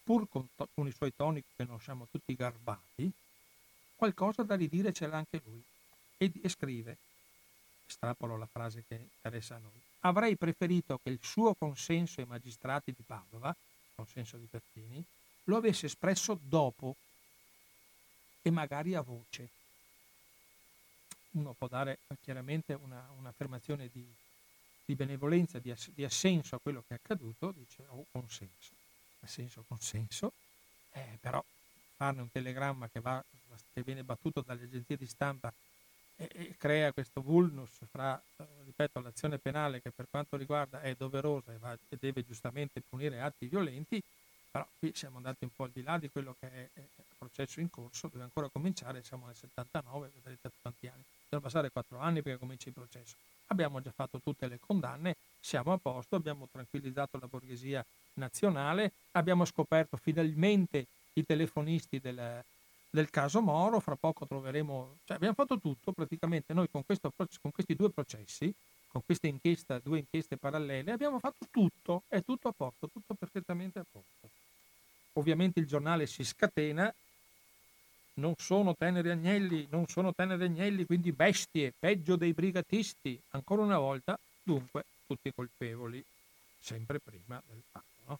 Speaker 1: pur con, to- con i suoi toni che non siamo tutti garbati, qualcosa da ridire ce l'ha anche lui. E, e scrive, strapolo la frase che interessa a noi, avrei preferito che il suo consenso ai magistrati di Padova, consenso di Pertini, lo avesse espresso dopo e magari a voce. Uno può dare chiaramente una, un'affermazione di, di benevolenza, di, ass- di, assenso a quello che è accaduto, dice oh, consenso. Assenso, consenso, eh, però farne un telegramma che, va, che viene battuto dalle agenzie di stampa e, e crea questo vulnus fra, eh, ripeto, l'azione penale che per quanto riguarda è doverosa e, va, e deve giustamente punire atti violenti, però qui siamo andati un po' al di là di quello che è, il processo in corso, deve ancora cominciare, siamo nel 79, vedrete quanti anni, devono passare quattro anni perché cominci il processo. Abbiamo già fatto tutte le condanne, siamo a posto, abbiamo tranquillizzato la borghesia nazionale, abbiamo scoperto finalmente i telefonisti del, del caso Moro, fra poco troveremo, cioè abbiamo fatto tutto praticamente noi con, questo, con questi due processi, con queste inchieste, due inchieste parallele, abbiamo fatto tutto, è tutto a posto, tutto perfettamente a posto. Ovviamente il giornale si scatena, non sono teneri agnelli, non sono teneri agnelli, quindi bestie, peggio dei brigatisti, ancora una volta, dunque tutti colpevoli, sempre prima del fatto. No?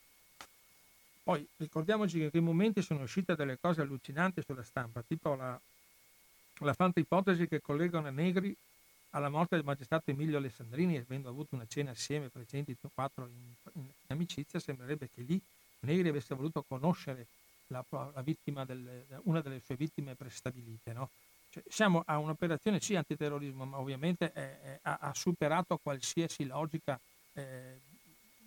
Speaker 1: Poi ricordiamoci che in quei momenti sono uscite delle cose allucinanti sulla stampa, tipo la, la fanta ipotesi che collegano Negri alla morte del magistrato Emilio Alessandrini, avendo avuto una cena assieme precedenti quattro in, in, amicizia, sembrerebbe che lì Negri avesse voluto conoscere la, la del, una delle sue vittime prestabilite. No? Cioè, siamo a un'operazione sì antiterrorismo, ma ovviamente è, è, ha, superato qualsiasi logica. Eh,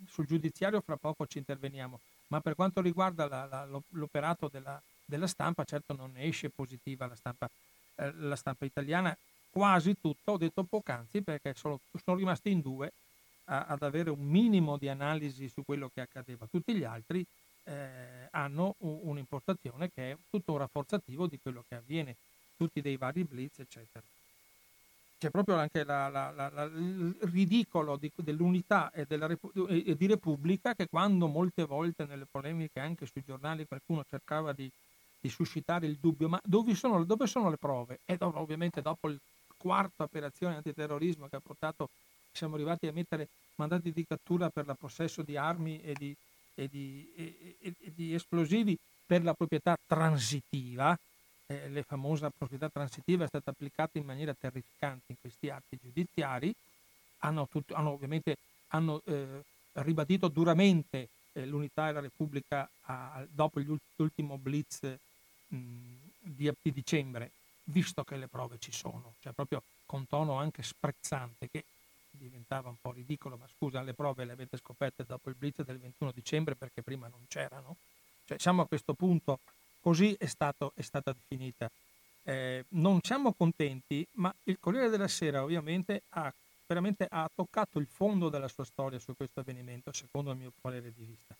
Speaker 1: sul giudiziario fra poco ci interveniamo, ma per quanto riguarda la, la, l'operato della, della, stampa, certo non esce positiva la stampa, eh, la stampa italiana quasi tutto, ho detto poc'anzi, perché sono, sono rimasti in due a, ad avere un minimo di analisi su quello che accadeva. Tutti gli altri eh, hanno un, un'impostazione che è tutto un rafforzativo di quello che avviene, tutti dei vari blitz, eccetera. C'è proprio anche la, la, la, il ridicolo di, dell'unità e, della, e, di Repubblica che quando molte volte nelle polemiche anche sui giornali qualcuno cercava di, di suscitare il dubbio, ma dove sono, dove sono le prove? E dopo, ovviamente dopo il quarta operazione antiterrorismo che ha portato, siamo arrivati a mettere mandati di cattura per il possesso di armi e di, e di, e, e, di esplosivi per la proprietà transitiva, eh, la famosa proprietà transitiva è stata applicata in maniera terrificante in questi atti giudiziari, hanno, tutto, hanno ovviamente hanno, eh, ribadito duramente eh, l'unità e la Repubblica a, dopo l'ultimo blitz mh, di, di dicembre visto che le prove ci sono, cioè proprio con tono anche sprezzante che diventava un po' ridicolo, ma scusa, le prove le avete scoperte dopo il blitz del 21 dicembre perché prima non c'erano. Cioè, siamo a questo punto, così è, stato, è stata definita. Eh, non siamo contenti, ma il Corriere della Sera ovviamente ha ha toccato il fondo della sua storia su questo avvenimento, secondo il mio parere di vista.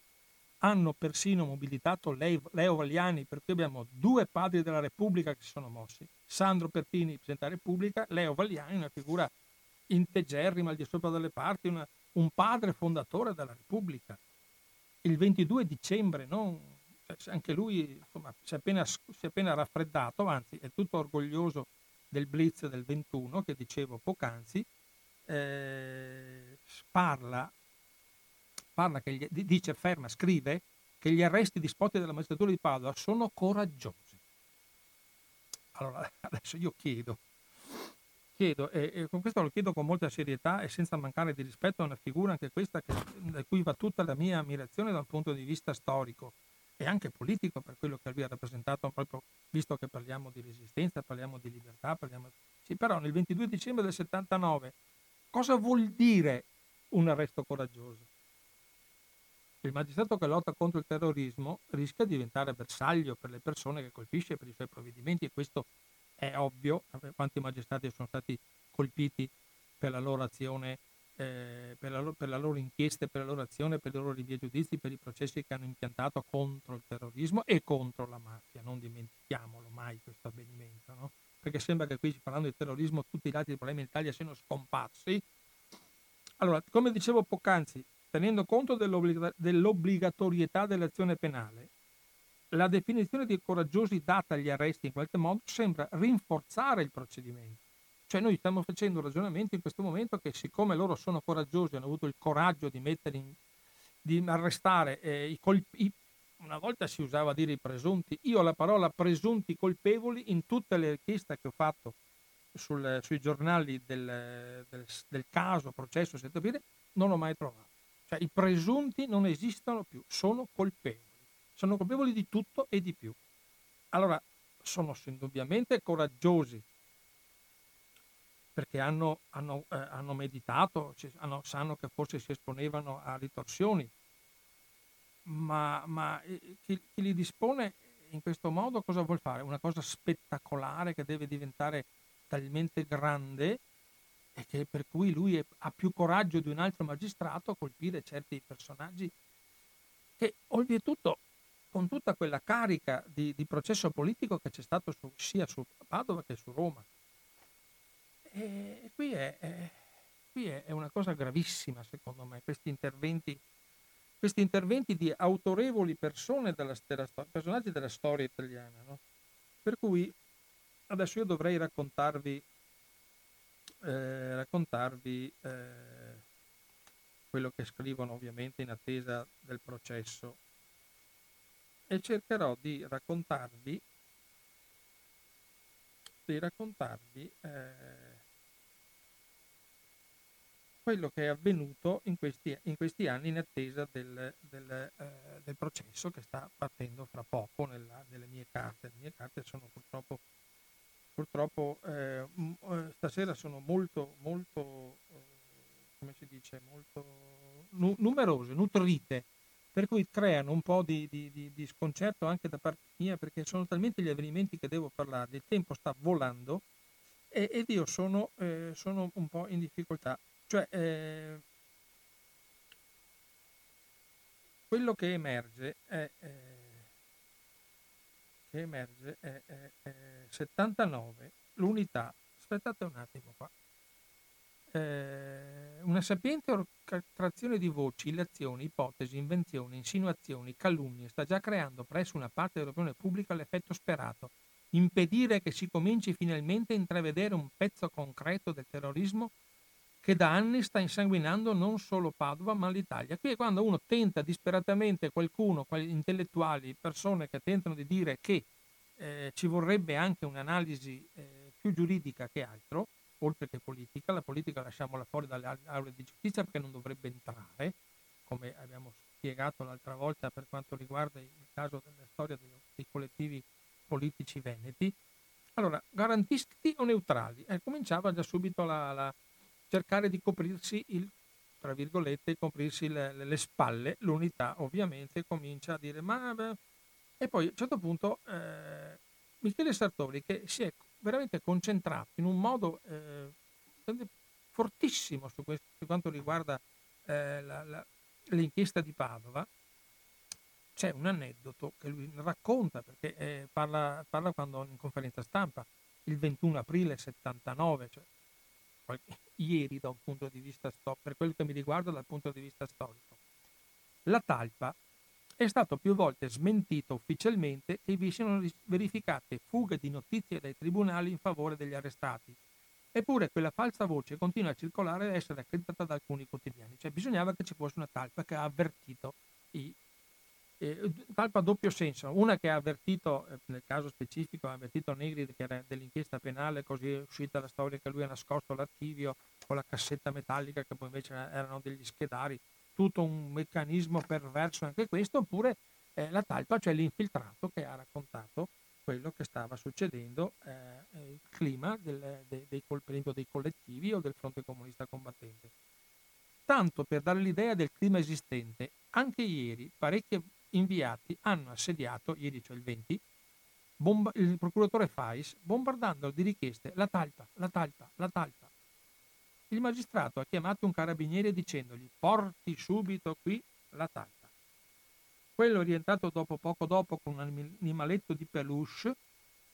Speaker 1: Hanno persino mobilitato Leo Vagliani, per cui abbiamo due padri della Repubblica che si sono mossi. Sandro Pertini, Presidente della Repubblica, Leo Vagliani, una figura integerrima al di sopra delle parti, una, un padre fondatore della Repubblica. Il 22 dicembre, non, cioè, anche lui insomma, si, è appena, si è appena raffreddato, anzi è tutto orgoglioso del blitz del 21 che dicevo poc'anzi, eh, parla, parla gli, dice, ferma, scrive che gli arresti disposti dalla magistratura di Padova sono coraggiosi. Allora, adesso io chiedo, chiedo e, e, con questo lo chiedo con molta serietà e senza mancare di rispetto a una figura anche questa che, da cui va tutta la mia ammirazione dal punto di vista storico e anche politico per quello che lui ha rappresentato, proprio visto che parliamo di resistenza, parliamo di libertà, parliamo... Sì, però nel 22 dicembre del 79 cosa vuol dire un arresto coraggioso? Il magistrato che lotta contro il terrorismo rischia di diventare bersaglio per le persone che colpisce per i suoi provvedimenti e questo è ovvio, quanti magistrati sono stati colpiti per la loro azione eh, per, la loro, per, la loro, inchiesta, per la loro azione, per i loro rinvii giudizi, per i processi che hanno impiantato contro il terrorismo e contro la mafia. Non dimentichiamolo mai questo avvenimento, no? perché sembra che qui parlando di terrorismo tutti gli altri problemi in Italia siano scomparsi. Allora, come dicevo poc'anzi, tenendo conto dell'obbligatorietà dell'azione penale, la definizione di coraggiosi data agli arresti in qualche modo sembra rinforzare il procedimento cioè noi stiamo facendo un ragionamento in questo momento che siccome loro sono coraggiosi, hanno avuto il coraggio di in, di arrestare eh, i colpi, una volta si usava dire i presunti, io la parola presunti colpevoli in tutte le richieste che ho fatto sul, sui giornali del, del, del caso, processo, non l'ho mai trovato. Cioè i presunti non esistono più, sono colpevoli. Sono colpevoli di tutto e di più. Allora, sono indubbiamente coraggiosi perché hanno, hanno, eh, hanno meditato, hanno, sanno che forse si esponevano a ritorsioni, ma, ma eh, chi, chi, li dispone in questo modo cosa vuol fare? Una cosa spettacolare che deve diventare talmente grande e che per cui lui è, ha più coraggio di un altro magistrato a colpire certi personaggi che oltretutto con tutta quella carica di, di processo politico che c'è stato su, sia su Padova che su Roma e qui, è, è, qui è, una cosa gravissima, secondo me, questi interventi, questi interventi di autorevoli persone della, della, personaggi della storia italiana. No? Per cui adesso io dovrei raccontarvi, eh, raccontarvi eh, quello che scrivono ovviamente in attesa del processo e cercherò di raccontarvi di raccontarvi eh, quello che è avvenuto in questi, in questi anni in attesa del, del, eh, del, processo che sta partendo fra poco nella, nelle mie carte. Le mie carte sono purtroppo, purtroppo eh, eh stasera sono molto, molto, eh, come si dice, molto nu- numerose, nutrite, per cui creano un po' di, di, di, di, sconcerto anche da parte mia perché sono talmente gli avvenimenti che devo parlare, il tempo sta volando e, ed io sono, eh, sono un po' in difficoltà. Cioè, eh, quello che emerge è, eh, che emerge è, è, è 79, l'unità, aspettate un attimo qua, eh, una sapiente orchestrazione di voci, illazioni, ipotesi, invenzioni, insinuazioni, calunnie sta già creando presso una parte dell'opinione pubblica l'effetto sperato, impedire che si cominci finalmente a intravedere un pezzo concreto del terrorismo che da anni sta insanguinando non solo Padova ma l'Italia. Qui è quando uno tenta disperatamente qualcuno, intellettuali, persone che tentano di dire che eh, ci vorrebbe anche un'analisi eh, più giuridica che altro, oltre che politica, la politica lasciamola fuori dalle aule di giustizia perché non dovrebbe entrare, come abbiamo spiegato l'altra volta per quanto riguarda il caso della storia dei, collettivi politici veneti. Allora, garantisti o neutrali? Eh, cominciava già subito la cercare di coprirsi il tra virgolette, coprirsi le, le, spalle, l'unità ovviamente comincia a dire ma... Beh. E poi a un certo punto eh, Michele Sartori che si è veramente concentrato in un modo eh, fortissimo su questo, per quanto riguarda eh, la, la, l'inchiesta di Padova, c'è un aneddoto che lui racconta, perché eh, parla, parla, quando in conferenza stampa, il 21 aprile 79, cioè qualche, ieri da un punto di vista storico, per quello che mi riguarda dal punto di vista storico. La talpa è stato più volte smentito ufficialmente che vi siano verificate fughe di notizie dai tribunali in favore degli arrestati. Eppure quella falsa voce continua a circolare e essere accreditata da alcuni quotidiani. Cioè bisognava che ci fosse una talpa che ha avvertito i... Eh, talpa a doppio senso. Una che ha avvertito, eh, nel caso specifico, ha avvertito Negri che era dell'inchiesta penale, così è uscita la storia che lui ha nascosto l'archivio con la cassetta metallica che poi invece erano degli schedari tutto un meccanismo perverso anche questo, oppure eh, la talpa, cioè l'infiltrato che ha raccontato quello che stava succedendo, eh, il clima del, de, dei, dei collettivi o del fronte comunista combattente. Tanto per dare l'idea del clima esistente, anche ieri parecchi inviati hanno assediato, ieri cioè il 20, bomba, il procuratore Fais, bombardando di richieste la talpa, la talpa, la talpa, il magistrato ha chiamato un carabiniere dicendogli porti subito qui la talpa. Quello è rientrato dopo poco dopo con un animaletto di peluche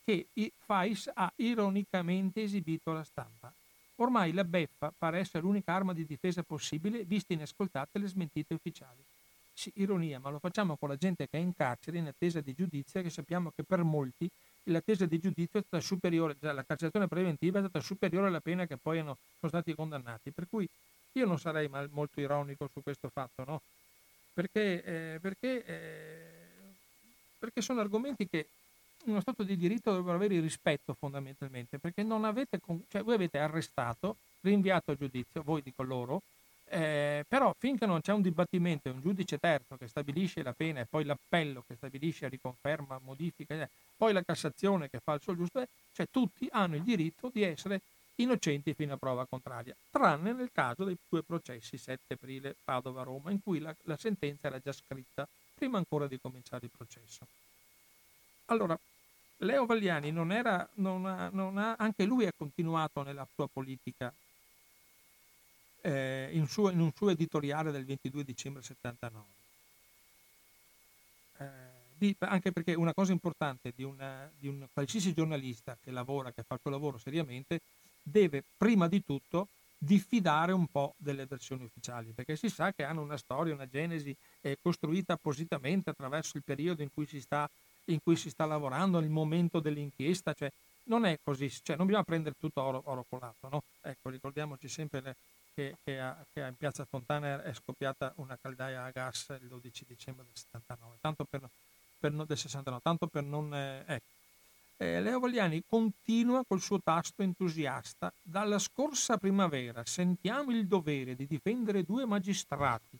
Speaker 1: che Fais ha ironicamente esibito alla stampa. Ormai la beffa pare essere l'unica arma di difesa possibile, viste inascoltate le smentite ufficiali. Sì, ironia, ma lo facciamo con la gente che è in carcere in attesa di giudizio, che sappiamo che per molti l'attesa di giudizio è stata superiore, cioè la carcerazione preventiva è stata superiore alla pena che poi hanno, sono stati condannati. Per cui io non sarei mal, molto ironico su questo fatto, no? Perché, eh, perché, eh, perché sono argomenti che uno Stato di diritto dovrebbero avere rispetto fondamentalmente, perché non avete, cioè voi avete arrestato, rinviato a giudizio, voi dico loro, eh, però finché non c'è un dibattimento e un giudice terzo che stabilisce la pena e poi l'appello che stabilisce, riconferma, modifica, eh, poi la Cassazione che fa il suo giusto, cioè tutti hanno il diritto di essere innocenti fino a prova contraria, tranne nel caso dei due processi 7 aprile Padova-Roma, in cui la, la sentenza era già scritta prima ancora di cominciare il processo. Allora, Leo Vagliani non era, non ha, non ha, anche lui ha continuato nella sua politica eh, in, suo, in, un suo editoriale del 22 dicembre 79. Eh, anche perché una cosa importante di, una, di un qualsiasi giornalista che lavora, che fa il suo lavoro seriamente, deve prima di tutto diffidare un po' delle versioni ufficiali, perché si sa che hanno una storia, una genesi eh, costruita appositamente attraverso il periodo in cui si sta, cui si sta lavorando, il momento dell'inchiesta, cioè non è così, cioè non bisogna prendere tutto oro, oro colato, no? Ecco, ricordiamoci sempre le, che, che, a, che, in piazza Fontana è scoppiata una caldaia a gas il 12 dicembre del 79, tanto per, per del 69, tanto per non... Eh, ecco. Eh, Leo Vogliani continua col suo tasto entusiasta. Dalla scorsa primavera sentiamo il dovere di difendere due magistrati,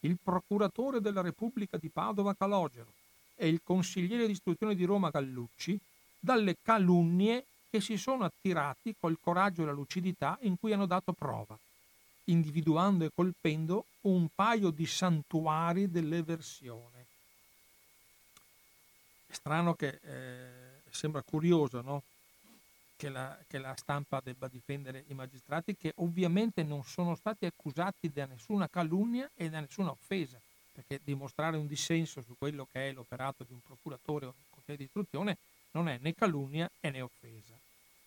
Speaker 1: il procuratore della Repubblica di Padova Calogero e il consigliere di istruzione di Roma Gallucci, dalle calunnie che si sono attirati col coraggio e la lucidità in cui hanno dato prova individuando e colpendo un paio di santuari dell'eversione. È strano che eh, sembra curioso no? che, la, che la stampa debba difendere i magistrati che ovviamente non sono stati accusati da nessuna calunnia e da nessuna offesa, perché dimostrare un dissenso su quello che è l'operato di un procuratore o un consigliere di istruzione non è né calunnia né offesa.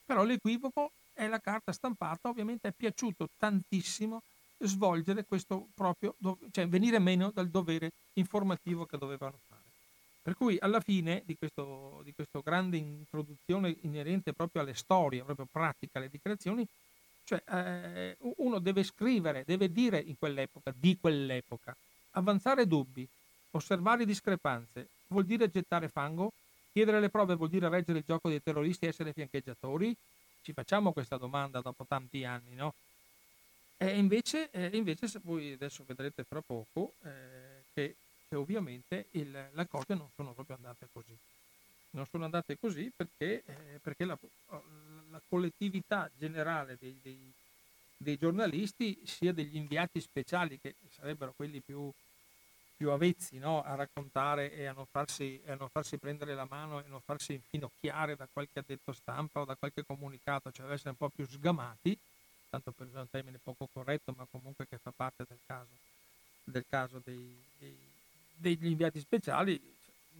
Speaker 1: Però l'equivoco e la carta stampata ovviamente è piaciuto tantissimo svolgere questo proprio, cioè venire meno dal dovere informativo che dovevano fare. Per cui alla fine di, questo, di questa grande introduzione inerente proprio alle storie, proprio pratica, alle dichiarazioni, cioè eh, uno deve scrivere, deve dire in quell'epoca, di quell'epoca, avanzare dubbi, osservare discrepanze, vuol dire gettare fango, chiedere le prove vuol dire reggere il gioco dei terroristi e essere fiancheggiatori, ci facciamo questa domanda dopo tanti anni, no? E invece, eh, invece voi adesso vedrete fra poco eh, che, che, ovviamente il, le cose non sono proprio andate così. Non sono andate così perché, eh, perché la, la, collettività generale dei, dei, dei, giornalisti, sia degli inviati speciali, che sarebbero quelli più, più avvezzi no? a raccontare e a non, farsi, a non, farsi, prendere la mano e non farsi infinocchiare da qualche addetto stampa o da qualche comunicato, cioè essere un po' più sgamati, tanto per usare un termine poco corretto, ma comunque che fa parte del caso, del caso dei, dei, degli inviati speciali,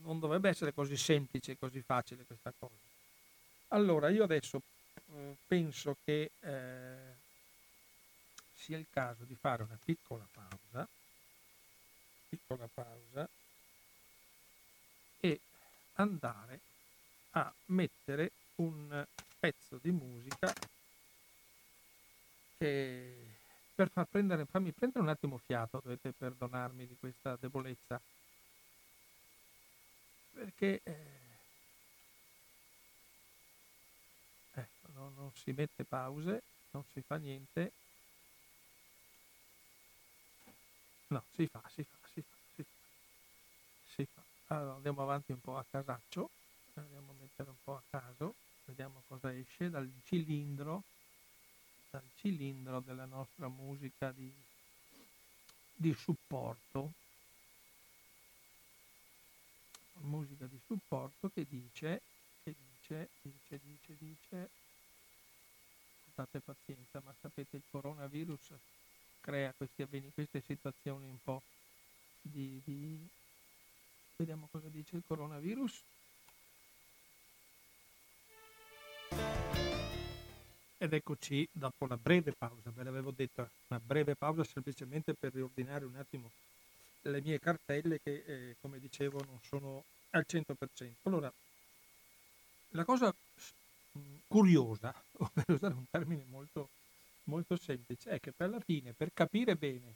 Speaker 1: non dovrebbe essere così semplice e così facile questa cosa. Allora, io adesso eh, penso che eh, sia il caso di fare una piccola pausa, piccola pausa e andare a mettere un pezzo di musica che per far prendere, farmi prendere un attimo fiato, dovete perdonarmi di questa debolezza, perché eh, ecco, non, non si mette pause, non si fa niente, no, si fa, si fa, si fa, si fa, si fa. Allora andiamo avanti un po' a casaccio, andiamo a mettere un po' a caso, vediamo cosa esce dal cilindro dal cilindro della nostra musica di, di supporto. Musica di supporto che dice, che dice, dice, dice, dice, state pazienza, ma sapete il coronavirus crea questi avveni, queste situazioni un po' di, di... Vediamo cosa dice il coronavirus. Ed eccoci dopo una breve pausa, ve l'avevo detto, una breve pausa semplicemente per riordinare un attimo le mie cartelle che, eh, come dicevo, non sono al 100%. Allora, la cosa curiosa, o per usare un termine molto, molto semplice, è che per la fine, per capire bene,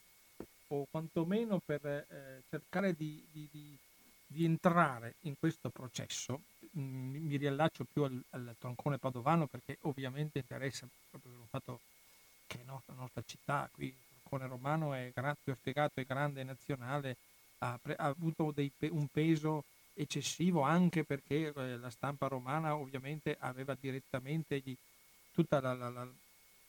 Speaker 1: o quantomeno per eh, cercare di, di, di di entrare in questo processo, mm, mi riallaccio più al, al, troncone padovano perché ovviamente interessa proprio un fatto che no, la nostra città, qui il troncone romano è, più spiegato, è grande, è nazionale, ha, pre, ha avuto dei, un peso eccessivo anche perché eh, la stampa romana ovviamente aveva direttamente gli, tutta la, la, la,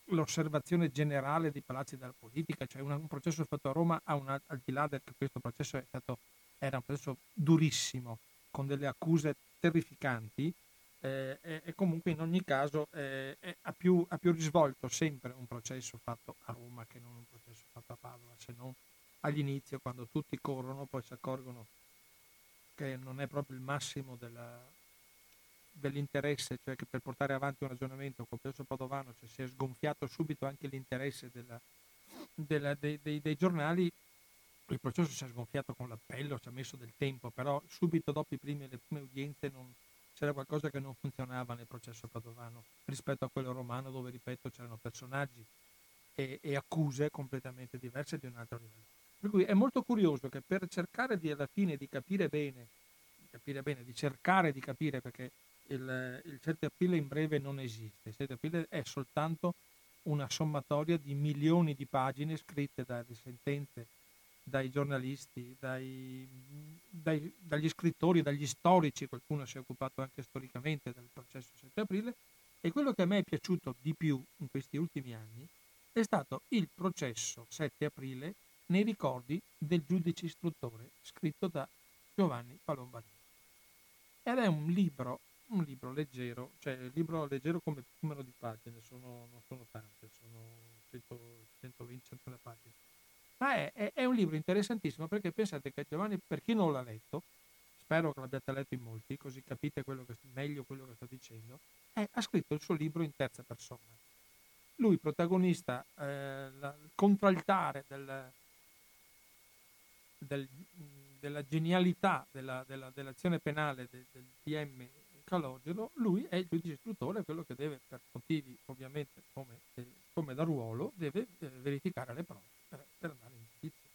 Speaker 1: l'osservazione generale dei palazzi della politica, cioè una, un processo fatto a Roma una, al di là che questo processo è stato era un processo durissimo, con delle accuse terrificanti, eh, e, e, comunque in ogni caso eh, ha, più, ha, più, risvolto sempre un processo fatto a Roma che non un processo fatto a Padova, se non all'inizio quando tutti corrono poi si accorgono che non è proprio il massimo della, dell'interesse, cioè che per portare avanti un ragionamento con il processo padovano cioè si è sgonfiato subito anche l'interesse della, della, dei, dei, dei giornali il processo si è sgonfiato con l'appello, ci ha messo del tempo, però subito dopo primi, le prime udienze non, c'era qualcosa che non funzionava nel processo padovano rispetto a quello romano dove, ripeto, c'erano personaggi e, e accuse completamente diverse di un altro livello. Per cui è molto curioso che per cercare di, alla fine di capire bene, di capire bene, di cercare di capire perché il, il 7 aprile in breve non esiste, il 7 aprile è soltanto una sommatoria di milioni di pagine scritte dalle sentenze dai giornalisti, dai, dai, dagli scrittori, dagli storici, qualcuno si è occupato anche storicamente del processo 7 aprile, e quello che a me è piaciuto di più in questi ultimi anni è stato il processo 7 aprile nei ricordi del giudice istruttore scritto da Giovanni Palombarini. Ed è un libro, un libro leggero, cioè un libro leggero come numero di pagine, sono, non sono tante, sono 100, 120 100 pagine ma è, è, è, un libro interessantissimo perché pensate che Giovanni, per chi non l'ha letto, spero che l'abbiate letto in molti, così capite quello che, meglio quello che sto dicendo, è, ha scritto il suo libro in terza persona. Lui, protagonista, eh, la, contraltare del, del, della genialità della, della, dell'azione penale del, del PM Calogero, lui è il giudice istruttore, quello che deve, per motivi ovviamente come, eh, come da ruolo, deve eh, verificare le prove per, per andare in giudizio.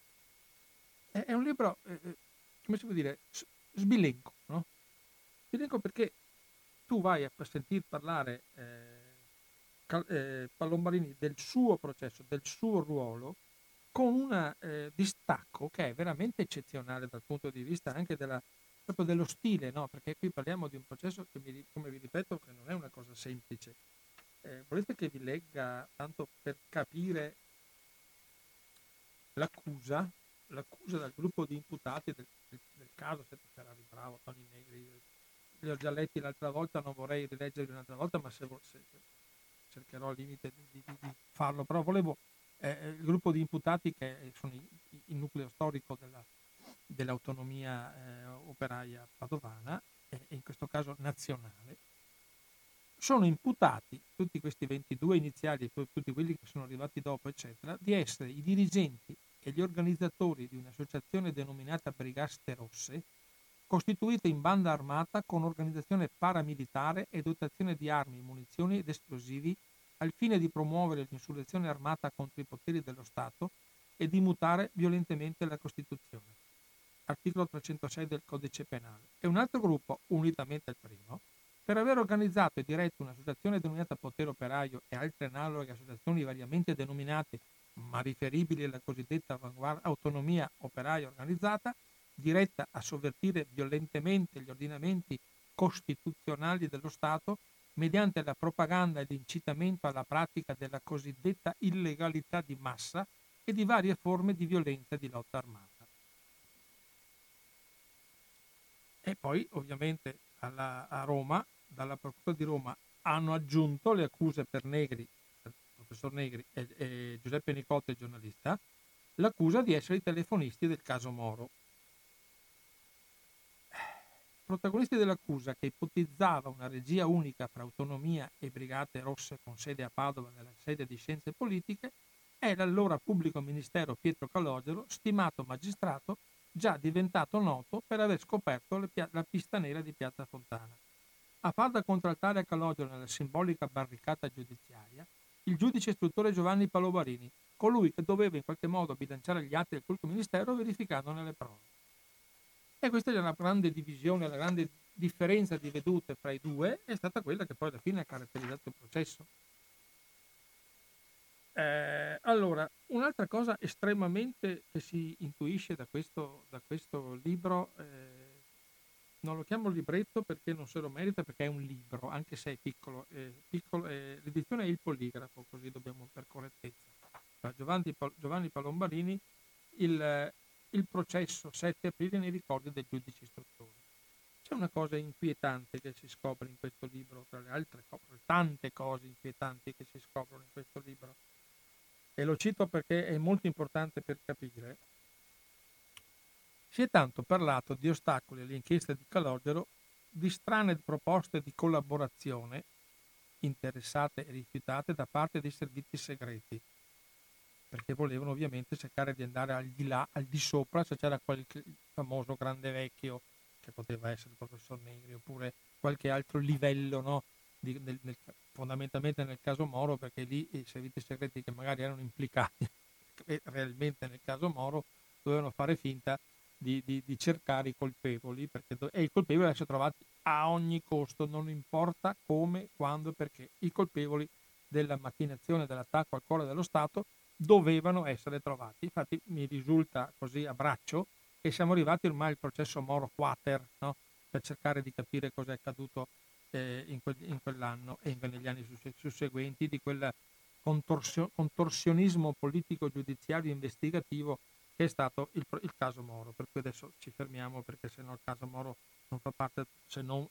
Speaker 1: È, è, un libro, eh, eh come si può dire, sbilenco, no? Sbilenco perché tu vai a sentir parlare eh, eh, Pallombarini del suo processo, del suo ruolo, con un eh, distacco che è veramente eccezionale dal punto di vista anche della, proprio dello stile, no? perché qui parliamo di un processo che, mi, come vi ripeto, che non è una cosa semplice. Eh, volete che vi legga tanto per capire l'accusa, l'accusa dal gruppo di imputati del, del, del caso Sette Ferrari Bravo, Tony Negri, li ho già letti l'altra volta, non vorrei rileggerli un'altra volta, ma se, se, cercherò al limite di, di, di farlo, però volevo eh, il gruppo di imputati che sono il, il nucleo storico della, dell'autonomia eh, operaia padovana, e in questo caso nazionale, sono imputati, tutti questi 22 iniziali e tutti quelli che sono arrivati dopo, eccetera, di essere i dirigenti e gli organizzatori di un'associazione denominata Brigaste Rosse, costituita in banda armata con organizzazione paramilitare e dotazione di armi, munizioni ed esplosivi al fine di promuovere l'insurrezione armata contro i poteri dello Stato e di mutare violentemente la Costituzione. Articolo 306 del Codice Penale. E un altro gruppo, unitamente al primo, per aver organizzato e diretto un'associazione denominata Potere Operaio e altre analoghe associazioni variamente denominate ma riferibili alla cosiddetta autonomia operaia organizzata, diretta a sovvertire violentemente gli ordinamenti costituzionali dello Stato mediante la propaganda e l'incitamento alla pratica della cosiddetta illegalità di massa e di varie forme di violenza di lotta armata. E poi ovviamente alla, a Roma, dalla Procura di Roma, hanno aggiunto le accuse per Negri, professor Negri e, e Giuseppe Nicotte, giornalista, l'accusa di essere i telefonisti del caso Moro protagonisti dell'accusa, che ipotizzava una regia unica fra autonomia e brigate rosse con sede a Padova nella sede di scienze politiche, è l'allora pubblico ministero Pietro Calogero, stimato magistrato, già diventato noto per aver scoperto la pista nera di Piazza Fontana. A far da contraltare a Calogero nella simbolica barricata giudiziaria, il giudice istruttore Giovanni Palobarini, colui che doveva in qualche modo bilanciare gli atti del pubblico ministero verificandone le prove. E questa è una grande divisione, la grande differenza di vedute fra i due è stata quella che poi alla fine ha caratterizzato il processo. Eh, allora, un'altra cosa estremamente che si intuisce da questo, da questo libro, eh, non lo chiamo libretto perché non se lo merita, perché è un libro, anche se è piccolo. Eh, piccolo l'edizione è il poligrafo, così dobbiamo per correttezza. Giovanni, Giovanni Palombarini, il, il processo 7 aprile nei ricordi del giudice istruttore. C'è una cosa inquietante che si scopre in questo libro, tra le altre cose, tante cose inquietanti che si scoprono in questo libro, e lo cito perché è molto importante per capire. Si è tanto parlato di ostacoli alle inchieste di Calogero, di strane proposte di collaborazione interessate e rifiutate da parte dei servizi segreti, perché volevano ovviamente cercare di andare al di là, al di sopra, se c'era qualche famoso grande vecchio, che poteva essere il professor Negri, oppure qualche altro livello, no? Di, nel, nel, fondamentalmente nel caso Moro, perché lì i servizi segreti che magari erano implicati realmente nel caso Moro dovevano fare finta di, di, di cercare i colpevoli, perché e i colpevoli essere trovati a ogni costo, non importa come, quando perché. I colpevoli della macchinazione dell'attacco al cuore dello Stato dovevano essere trovati. Infatti mi risulta così a braccio che siamo arrivati ormai al processo Moro Quater no? per cercare di capire cosa è accaduto eh, in, que- in, quell'anno e in, negli anni susseguenti di quel contorsio- contorsionismo politico giudiziario investigativo che è stato il, il, caso Moro. Per cui adesso ci fermiamo perché se no il caso Moro non fa parte, se non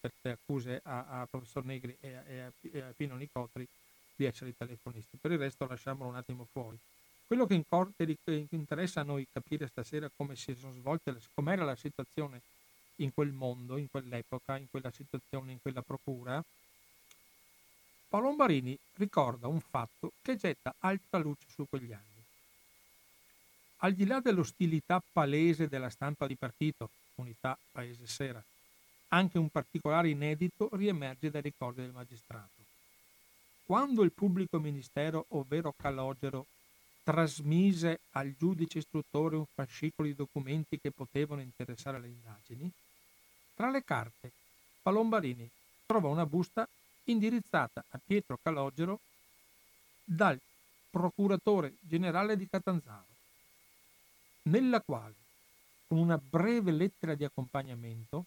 Speaker 1: per le accuse a, a professor Negri e a, e a, e a Pino Nicotri, di essere i telefonisti. Per il resto lasciamolo un attimo fuori. Quello che, che interessa a noi capire stasera come si sono svolte, com'era la situazione in quel mondo, in quell'epoca, in quella situazione, in quella procura, Palombarini ricorda un fatto che getta alta luce su quegli anni. Al di là dell'ostilità palese della stampa di partito, Unità Paese Sera, anche un particolare inedito riemerge dai ricordi del magistrato. Quando il pubblico ministero, ovvero Calogero, trasmise al giudice istruttore un fascicolo di documenti che potevano interessare le indagini, tra le carte Palombarini trova una busta indirizzata a Pietro Calogero dal procuratore generale di Catanzaro, nella quale, con una breve lettera di accompagnamento,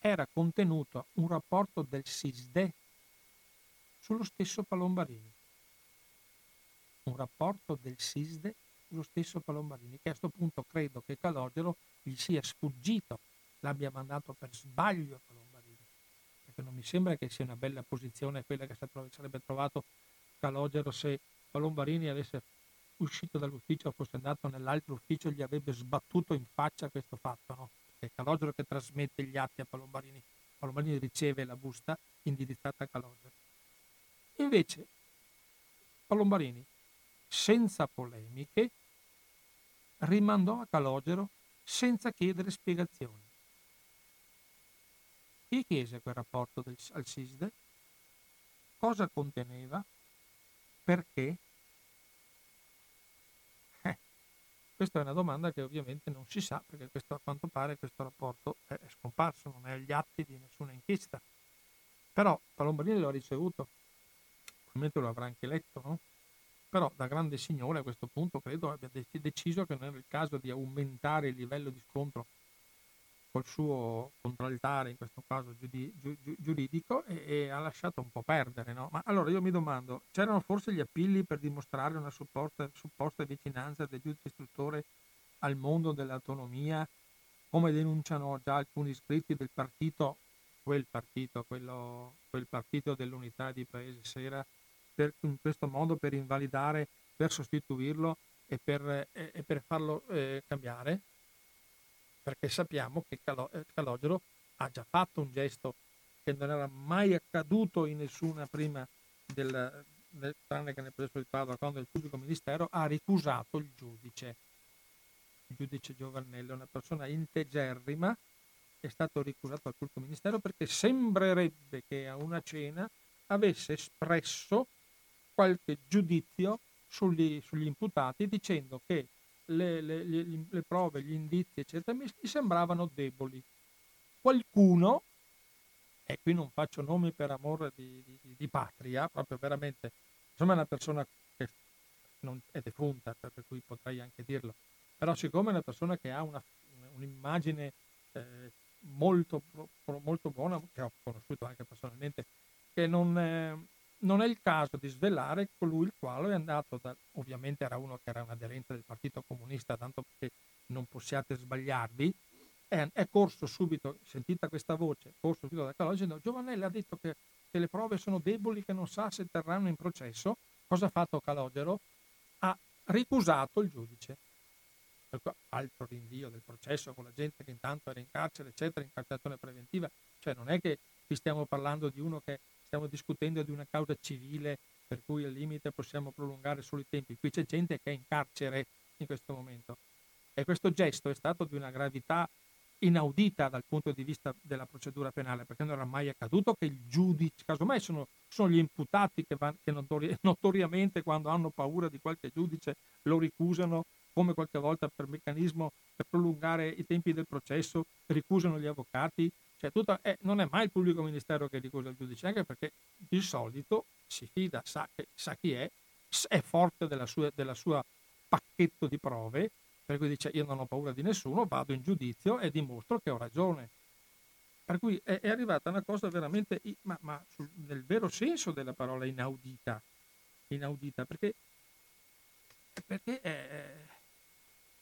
Speaker 1: era contenuto un rapporto del SISDE sullo stesso Palombarini. Un rapporto del SISDE sullo stesso Palombarini, che a questo punto credo che Calogero gli sia sfuggito, l'abbia mandato per sbaglio a Palombarini, perché non mi sembra che sia una bella posizione quella che sarebbe trovato Calogero se Palombarini avesse uscito dall'ufficio fosse andato nell'altro ufficio gli avrebbe sbattuto in faccia questo fatto, no? È Calogero che trasmette gli atti a Palombarini, Palombarini riceve la busta indirizzata a Calogero. Invece Palombarini, senza polemiche, rimandò a Calogero senza chiedere spiegazioni. Chi chiese quel rapporto del, al SISDE? Cosa conteneva? Perché? Eh, questa è una domanda che ovviamente non si sa perché questo, a quanto pare questo rapporto è scomparso, non è agli atti di nessuna inchiesta. Però Palombarini lo ha ricevuto, probabilmente lo avrà anche letto, no? Però da grande signore a questo punto credo abbia deciso che non era il caso di aumentare il livello di scontro col suo contraltare, in questo caso giuridico, e, e, ha lasciato un po' perdere. No? Ma allora io mi domando, c'erano forse gli appelli per dimostrare una supposta, supposta vicinanza del giudice istruttore al mondo dell'autonomia, come denunciano già alcuni iscritti del partito, quel partito, quello, quel partito dell'unità di Paese Sera, per, in questo modo per invalidare, per sostituirlo e per, e, e per farlo eh, cambiare? Perché sappiamo che eh, Calogero ha già fatto un gesto che non era mai accaduto in nessuna prima del, del tranne che nel processo di Padova, quando il pubblico ministero ha ricusato il giudice. Il giudice Giovannello, una persona integerrima, è stato ricusato al pubblico ministero perché sembrerebbe che a una cena avesse espresso qualche giudizio sugli, sugli imputati dicendo che le, le, le, le, prove, gli indizi, eccetera, mi sembravano deboli. Qualcuno, e qui non faccio nomi per amore di, di, di patria, proprio veramente, insomma è una persona che non è defunta, per cui potrei anche dirlo, però siccome è una persona che ha una, un'immagine eh, molto, molto buona, che ho conosciuto anche personalmente, che non... Eh, non è il caso di svelare colui il quale è andato da, ovviamente era uno che era un aderente del Partito Comunista, tanto perché non possiate sbagliarvi, è, è corso subito, sentita questa voce, corso subito da Calogero dicendo Giovanelli ha detto che, che, le prove sono deboli, che non sa se terranno in processo. Cosa ha fatto Calogero? Ha ricusato il giudice. Altro rinvio del processo con la gente che intanto era in carcere, eccetera, in carcerazione preventiva. Cioè non è che qui stiamo parlando di uno che stiamo discutendo di una causa civile per cui al limite possiamo prolungare solo i tempi. Qui c'è gente che è in carcere in questo momento. E questo gesto è stato di una gravità inaudita dal punto di vista della procedura penale, perché non era mai accaduto che il giudice, casomai sono, sono gli imputati che, van, che notori, notoriamente quando hanno paura di qualche giudice lo ricusano, come qualche volta per meccanismo per prolungare i tempi del processo, ricusano gli avvocati, cioè, tutta, eh, non è mai il pubblico ministero che ricusa il giudice, anche perché di solito si fida, sa, sa chi è, è forte della sua, della sua pacchetto di prove, per cui dice io non ho paura di nessuno, vado in giudizio e dimostro che ho ragione. Per cui è, è arrivata una cosa veramente, ma, ma sul, nel vero senso della parola inaudita, inaudita perché, perché è,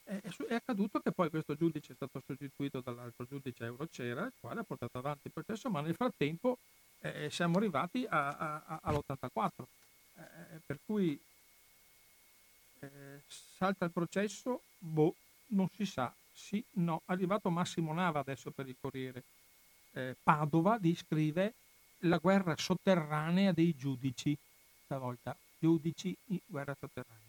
Speaker 1: è, è, accaduto che poi questo giudice è stato sostituito dall'altro giudice Eurocera, il quale ha portato avanti il processo, ma nel frattempo eh, siamo arrivati a, a, a, all'84. Eh, per cui eh, salta il processo, boh, non si sa, sì, no. È arrivato Massimo Nava adesso per il Corriere. Eh, Padova descrive la guerra sotterranea dei giudici, stavolta giudici in guerra sotterranea.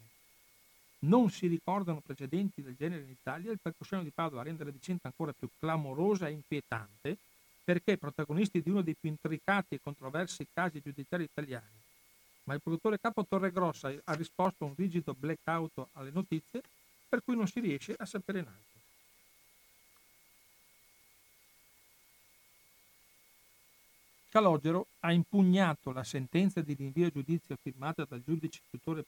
Speaker 1: Non si ricordano precedenti del genere in Italia, il percussione di Padova rende la vicenda ancora più clamorosa e inquietante perché protagonisti di uno dei più intricati e controversi casi giudiziari italiani. Ma il produttore capo Torregrossa ha risposto a un rigido blackout alle notizie per cui non si riesce a sapere in. Calogero ha impugnato la sentenza di rinvio a giudizio firmata dal giudice istruttore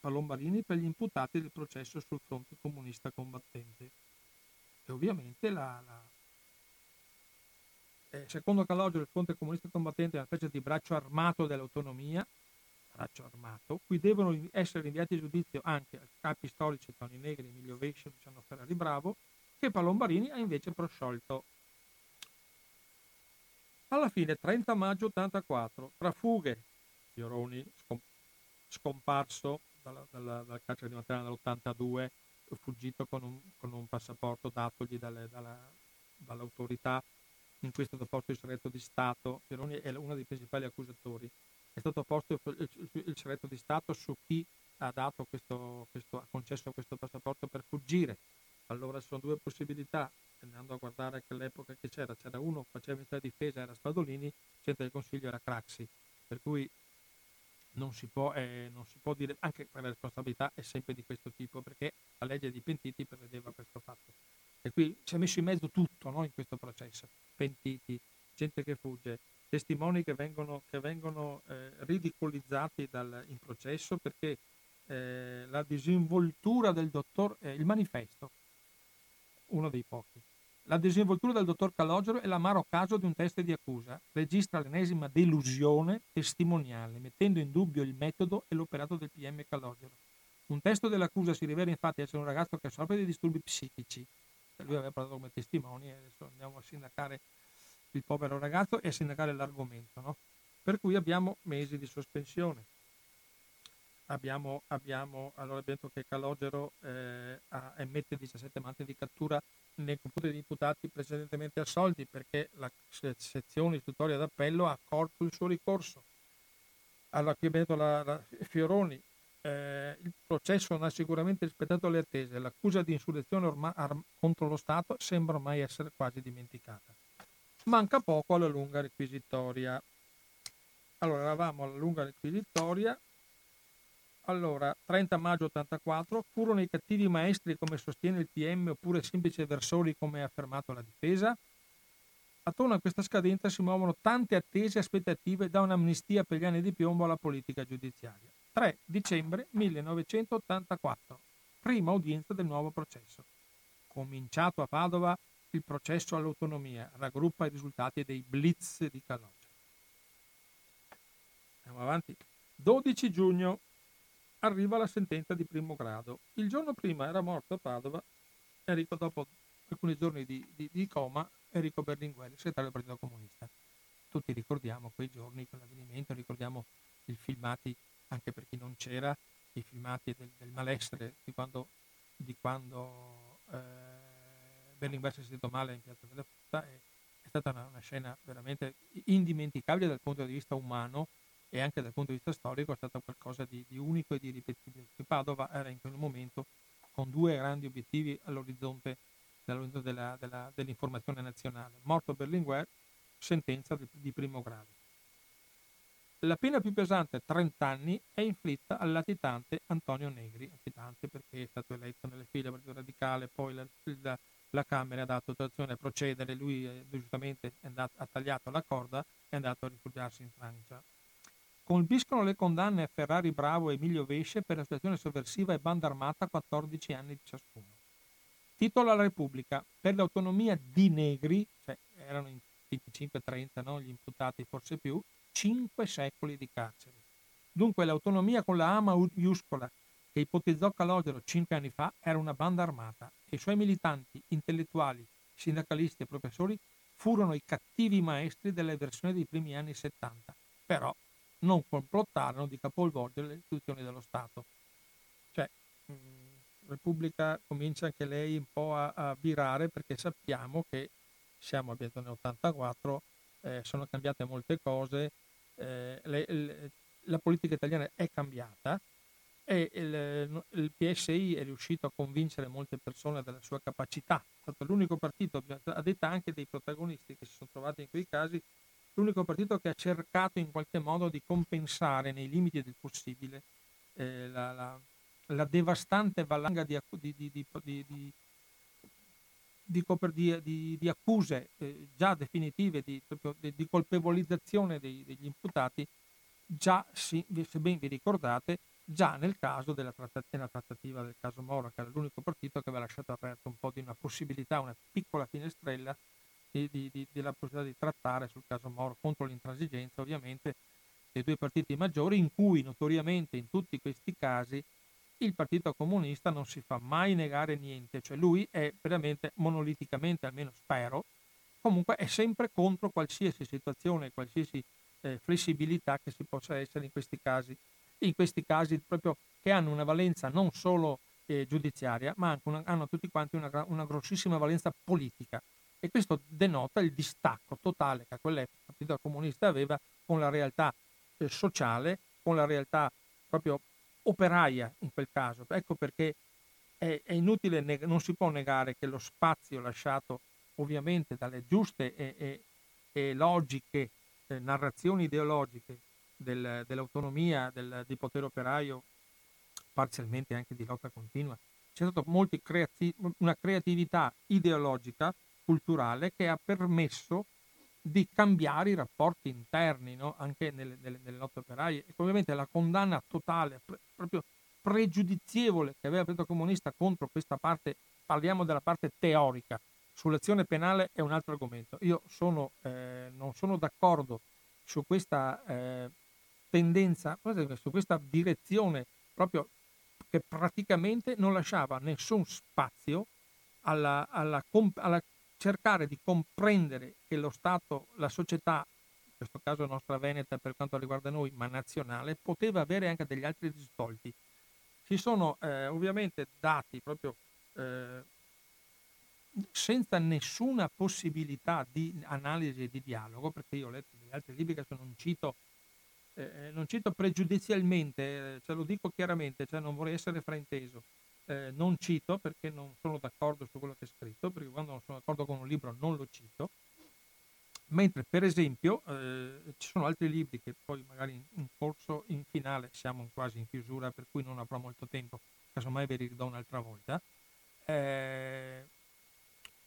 Speaker 1: Palombarini per gli imputati del processo sul fronte comunista combattente. E ovviamente la, la eh, secondo Calogero il fronte comunista combattente è una specie di braccio armato dell'autonomia, braccio armato, cui devono essere inviati a giudizio anche capi storici Toni Negri, Emilio Vescio, Luciano Ferrari Bravo, che Palombarini ha invece prosciolto Alla fine, 30 maggio 84, tra fughe, Fioroni scomparso dalla, dalla, dal carcere di Matera nell'82, fuggito con un, con un passaporto datogli dalle, dalla, dall'autorità, in stato posto il segreto di Stato, Fioroni è uno dei principali accusatori, è stato posto il, il, segreto di Stato su chi ha, questo, questo, ha concesso questo passaporto per fuggire. Allora sono due possibilità, andando a guardare che l'epoca che c'era, c'era uno che faceva della difesa, era Spadolini, il Presidente del Consiglio era Craxi, per cui non si, può, eh, non si può dire, anche la responsabilità è sempre di questo tipo, perché la legge dei pentiti prevedeva questo fatto. E qui ci ha messo in mezzo tutto no, in questo processo, pentiti, gente che fugge, testimoni che vengono, che vengono eh, ridicolizzati dal, in processo perché eh, la disinvoltura del dottor, eh, il manifesto, uno dei pochi. La disinvoltura del dottor Calogero è l'amaro caso di un test di accusa. Registra l'ennesima delusione testimoniale, mettendo in dubbio il metodo e l'operato del PM Calogero. Un testo dell'accusa si rivela infatti essere un ragazzo che soffre di disturbi psichici. Lui aveva parlato come testimoni e adesso andiamo a sindacare il povero ragazzo e a sindacare l'argomento. No? Per cui abbiamo mesi di sospensione abbiamo, abbiamo, allora abbiamo detto che Calogero eh, emette 17 manti di cattura nei confronti degli imputati precedentemente assolti perché la sezione istruttoria d'appello ha accolto il suo ricorso. Allora qui detto la, la Fioroni, eh, il processo non ha sicuramente rispettato le attese, l'accusa di insurrezione ormai, ar- contro lo Stato sembra ormai essere quasi dimenticata. Manca poco alla lunga requisitoria. Allora eravamo alla lunga requisitoria, allora, 30 maggio 84, furono i cattivi maestri come sostiene il PM oppure semplici evasori come ha affermato la difesa? Attorno a questa scadenza si muovono tante attese aspettative da un'amnistia per gli anni di piombo alla politica giudiziaria. 3 dicembre 1984, prima udienza del nuovo processo. Cominciato a Padova il processo all'autonomia, raggruppa i risultati dei blitz di Calogero. Andiamo avanti. 12 giugno arriva la sentenza di primo grado. Il giorno prima era morto a Padova, Enrico, dopo alcuni giorni di, di, di coma, Enrico Berlinguer, segretario del Partito Comunista. Tutti ricordiamo quei giorni, quell'avvenimento, ricordiamo i filmati, anche per chi non c'era, i filmati del, del malestre di quando, di quando eh, Berlinguer si è sentito male in Piazza della Frutta. È, è stata una, una scena veramente indimenticabile dal punto di vista umano, e anche dal punto di vista storico è stato qualcosa di, di unico e di ripetibile. Padova era in quel momento con due grandi obiettivi all'orizzonte, all'orizzonte della, della, dell'informazione nazionale. Morto Berlinguer, sentenza di, di primo grado. La pena più pesante, 30 anni, è inflitta al latitante Antonio Negri, latitante perché è stato eletto nelle file del Partito Radicale, poi la, la, la Camera ha dato autorizzazione a procedere, lui è, giustamente è andato, ha tagliato la corda e è andato a rifugiarsi in Francia. Colpiscono le condanne a Ferrari Bravo e Emilio Vesce per associazione sovversiva e banda armata 14 anni ciascuno. Titolo alla Repubblica. Per l'autonomia di negri, cioè erano in 25-30 no, gli imputati, forse più, 5 secoli di carcere. Dunque l'autonomia con la A maiuscola che ipotizzò Calogero 5 anni fa era una banda armata e i suoi militanti, intellettuali, sindacalisti e professori furono i cattivi maestri delle versioni dei primi anni 70. Però non complottarono di capovolgere le istituzioni dello Stato. Cioè, mh, Repubblica comincia anche lei un po' a, a virare perché sappiamo che siamo abbiamo nell'84, eh, sono cambiate molte cose, eh, le, le, la politica italiana è cambiata e il, il, PSI è riuscito a convincere molte persone della sua capacità. È stato l'unico partito, a detta anche dei protagonisti che si sono trovati in quei casi, l'unico partito che ha cercato in qualche modo di compensare nei limiti del possibile eh, la, la, la, devastante valanga di, di, di, di accuse eh, già definitive di, colpevolizzazione dei, degli imputati, già, se ben vi ricordate, già nel caso della trattativa, trattativa del caso Moro, che era l'unico partito che aveva lasciato aperto un po' di una possibilità, una piccola finestrella di, di, della possibilità di trattare sul caso Moro contro l'intransigenza ovviamente dei due partiti maggiori in cui notoriamente in tutti questi casi il Partito Comunista non si fa mai negare niente, cioè lui è veramente monoliticamente, almeno spero, comunque è sempre contro qualsiasi situazione, qualsiasi eh, flessibilità che si possa essere in questi casi, in questi casi proprio che hanno una valenza non solo eh, giudiziaria, ma una, hanno tutti quanti una, una, grossissima valenza politica. E questo denota il distacco totale che quell'epoca il Partito Comunista aveva con la realtà eh, sociale, con la realtà proprio operaia in quel caso. Ecco perché è, è inutile, neg- non si può negare che lo spazio lasciato ovviamente dalle giuste e, e, e logiche eh, narrazioni ideologiche del, dell'autonomia del, di potere operaio, parzialmente anche di lotta continua, c'è stata creati- una creatività ideologica, culturale, che ha permesso di cambiare i rapporti interni no? anche nelle, nelle, nelle, lotte operaie. E ovviamente la condanna totale, pre- proprio pregiudizievole che aveva il Partito Comunista contro questa parte, parliamo della parte teorica, sull'azione penale è un altro argomento. Io sono, eh, non sono d'accordo su questa eh, tendenza, su questa direzione proprio che praticamente non lasciava nessun spazio alla, alla, alla cercare di comprendere che lo Stato, la società, in questo caso nostra Veneta per quanto riguarda noi, ma nazionale, poteva avere anche degli altri risvolti. Ci sono eh, ovviamente dati proprio eh, senza nessuna possibilità di analisi e di dialogo, perché io ho letto degli altri libri che non cito, eh, eh, non cito pregiudizialmente, eh, ce lo dico chiaramente, cioè non vorrei essere frainteso, eh, non cito perché non sono d'accordo su quello che è scritto, perché quando non sono d'accordo con un libro non lo cito, mentre per esempio eh, ci sono altri libri che poi magari in, in corso, in finale, siamo quasi in chiusura, per cui non avrò molto tempo, casomai ve li ridò un'altra volta. Eh,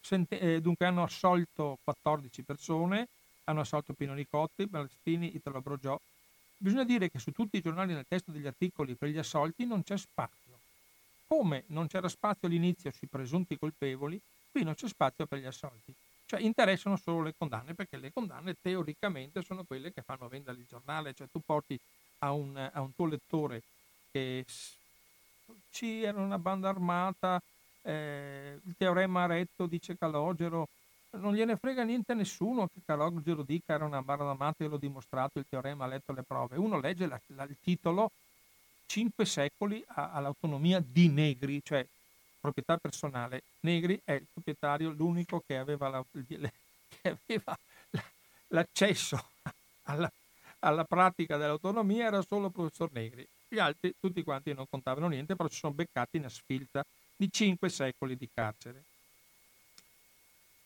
Speaker 1: Sente, eh, dunque hanno assolto 14 persone, hanno assolto Pino Nicotti, Balestini, Italo Brogiò. Bisogna dire che su tutti i giornali nel testo degli articoli per gli assolti non c'è spazio. Come non c'era spazio all'inizio sui presunti colpevoli, qui non c'è spazio per gli assolti. Cioè interessano solo le condanne, perché le condanne teoricamente sono quelle che fanno vendere il giornale. Cioè tu porti a un, a un tuo lettore che ci era una banda armata, eh, il teorema retto, dice Calogero, non gliene frega niente a nessuno che Calogero dica era una barra d'amata e l'ho dimostrato, il teorema ha letto le prove. Uno legge la, la, il titolo Cinque secoli a, all'autonomia di Negri, cioè proprietà personale. Negri è il proprietario, l'unico che aveva, la, che aveva l'accesso alla, alla pratica dell'autonomia era solo il professor Negri. Gli altri, tutti quanti, non contavano niente, però si sono beccati in sfilza di cinque secoli di carcere.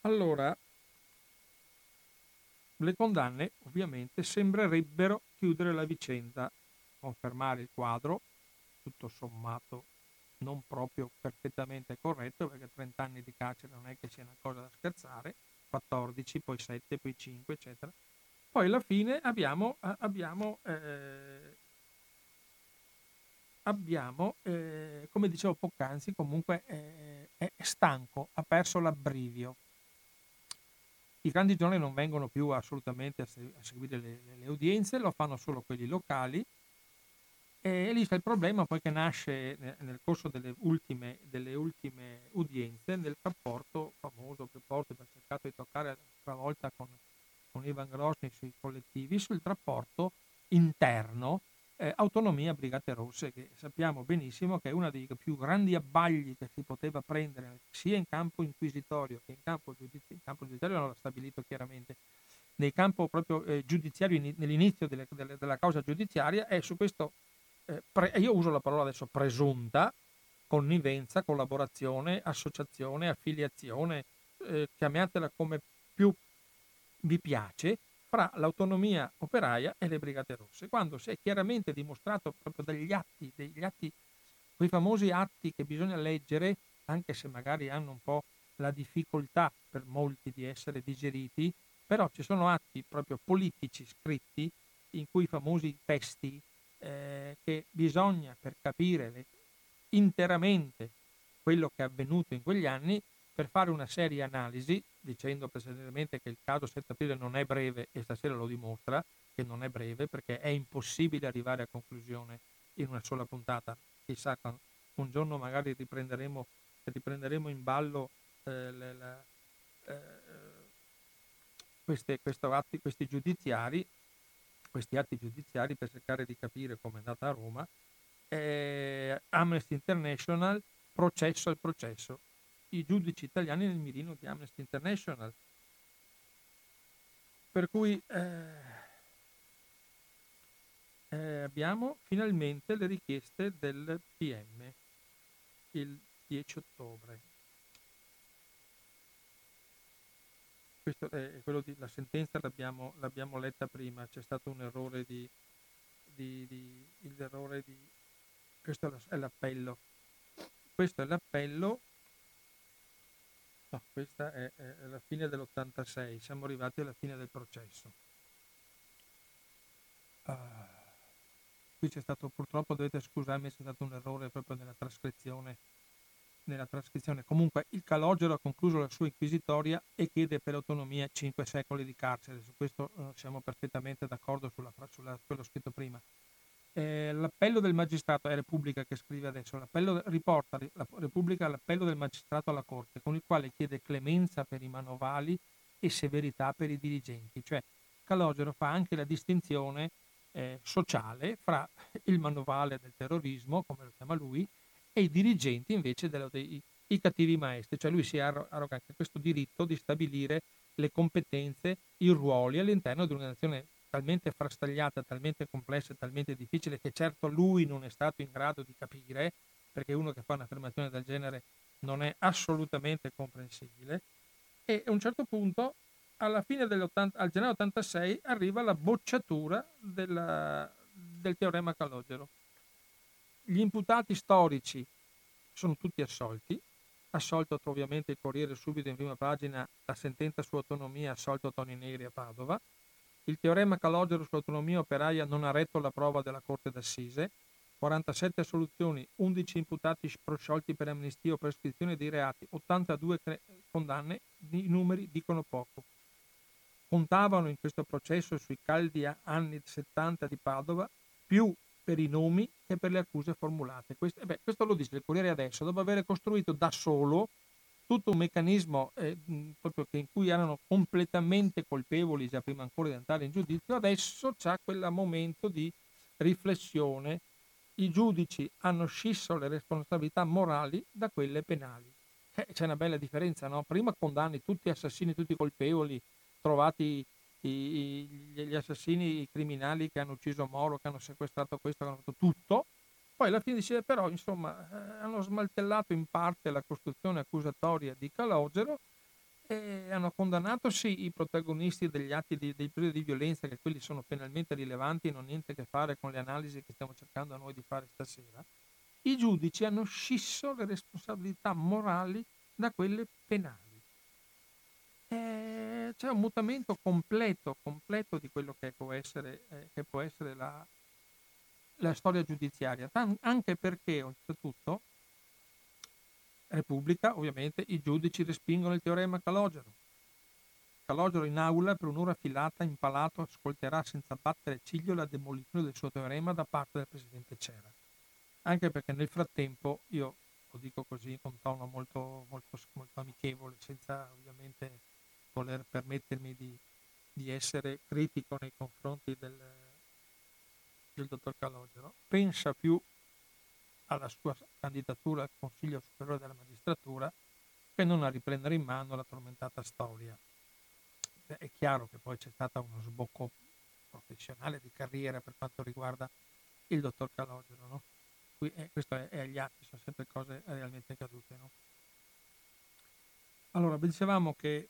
Speaker 1: Allora, le condanne ovviamente sembrerebbero chiudere la vicenda, confermare il quadro, tutto sommato non proprio perfettamente corretto, perché 30 anni di carcere non è che sia una cosa da scherzare, 14, poi 7, poi 5, eccetera. Poi alla fine abbiamo, abbiamo eh, abbiamo, eh, come dicevo poc'anzi, comunque eh, è stanco, ha perso l'abbrivio. I grandi giornali non vengono più assolutamente a, se- a seguire le-, le, udienze, lo fanno solo quelli locali e lì sta il problema poi che nasce nel corso delle ultime, delle ultime udienze nel rapporto famoso che Porto ha cercato di toccare l'altra volta con, con Ivan Grosny sui collettivi, sul rapporto interno eh, autonomia Brigate Rosse, che sappiamo benissimo che è uno dei più grandi abbagli che si poteva prendere sia in campo inquisitorio che in campo giudiziario, in campo giudiziario non l'ha stabilito chiaramente, nel campo proprio eh, giudiziario, nell'inizio delle, delle, della causa giudiziaria, è su questo, eh, pre, io uso la parola adesso presunta, connivenza, collaborazione, associazione, affiliazione, eh, chiamatela come più vi piace, fra l'autonomia operaia e le Brigate Rosse, quando si è chiaramente dimostrato proprio dagli atti, degli atti, quei famosi atti che bisogna leggere, anche se magari hanno un po' la difficoltà per molti di essere digeriti, però ci sono atti proprio politici scritti in cui i famosi testi eh, che bisogna per capire le, interamente quello che è avvenuto in quegli anni per fare una seria analisi, dicendo precisamente che il caso 7 aprile non è breve e stasera lo dimostra che non è breve perché è impossibile arrivare a conclusione in una sola puntata. Chissà, un giorno magari riprenderemo, riprenderemo in ballo eh, la, la, eh, queste, atti, questi giudiziari, questi atti giudiziari per cercare di capire come è andata a Roma, eh, Amnesty International, processo al processo. I giudici italiani nel mirino di Amnesty International. Per cui eh, eh, abbiamo finalmente le richieste del PM il 10 ottobre. Questo è quello di, la sentenza l'abbiamo, l'abbiamo, letta prima, c'è stato un errore di, di, di l'errore di questo è l'appello. Questo è l'appello. No, questa è, è la fine dell'86, siamo arrivati alla fine del processo. Ah. Qui c'è stato purtroppo, dovete scusarmi, c'è stato un errore proprio nella trascrizione. Nella trascrizione. Comunque il Calogero ha concluso la sua inquisitoria e chiede per l'autonomia 5 secoli di carcere. Su questo eh, siamo perfettamente d'accordo sulla, sulla quello scritto prima. Eh, l'appello del magistrato, è Repubblica che scrive adesso, l'appello riporta la Repubblica l'appello del magistrato alla Corte con il quale chiede clemenza per i manovali e severità per i dirigenti. Cioè Calogero fa anche la distinzione eh, sociale fra il manovale del terrorismo, come lo chiama lui, e i dirigenti invece dello, dei i cattivi maestri, cioè lui si arroga anche questo diritto di stabilire le competenze, i ruoli all'interno di un'azione talmente frastagliata, talmente complessa talmente difficile che certo lui non è stato in grado di capire, perché uno che fa un'affermazione del genere non è assolutamente comprensibile, e a un certo punto alla fine al gennaio 86 arriva la bocciatura della, del teorema Calogero. Gli imputati storici sono tutti assolti, assolto ovviamente il Corriere subito in prima pagina la sentenza su autonomia assolto Toni Neri a Padova, il teorema Calogero sull'autonomia operaia non ha retto la prova della Corte d'Assise, 47 assoluzioni, 11 imputati prosciolti per amnistia o prescrizione dei reati, 82 condanne, i numeri dicono poco. Contavano in questo processo sui caldi anni 70 di Padova più per i nomi che per le accuse formulate. Questo, eh beh, questo lo dice il Corriere adesso, dopo aver costruito da solo tutto un meccanismo eh, in cui erano completamente colpevoli già prima ancora di andare in giudizio, adesso c'è quel momento di riflessione. I giudici hanno scisso le responsabilità morali da quelle penali. Eh, c'è una bella differenza, no? Prima condanni tutti assassini, tutti colpevoli, trovati i, i, gli assassini, i criminali che hanno ucciso Moro, che hanno sequestrato questo, che hanno fatto tutto. Poi alla fine dice, però, insomma, eh, hanno smaltellato in parte la costruzione accusatoria di Calogero e hanno condannato sì i protagonisti degli atti di, dei periodi di violenza, che quelli sono penalmente rilevanti e non hanno niente a che fare con le analisi che stiamo cercando noi di fare stasera. I giudici hanno scisso le responsabilità morali da quelle penali eh, c'è un mutamento completo, completo di quello che può essere, eh, che può essere la, la, storia giudiziaria, Tan- anche perché oltretutto Repubblica, ovviamente, i giudici respingono il teorema Calogero. Calogero in aula per un'ora filata, impalato, ascolterà senza battere ciglio la demolizione del suo teorema da parte del presidente Cera. Anche perché nel frattempo, io lo dico così con tono molto, molto, molto amichevole, senza ovviamente voler permettermi di, di essere critico nei confronti del, del dottor Calogero, pensa più alla sua candidatura al Consiglio Superiore della Magistratura che non a riprendere in mano la tormentata storia. È chiaro che poi c'è stato uno sbocco professionale di carriera per quanto riguarda il dottor Calogero, no? Qui, eh, questo è, è, agli atti, sono sempre cose realmente accadute. No? Allora, dicevamo che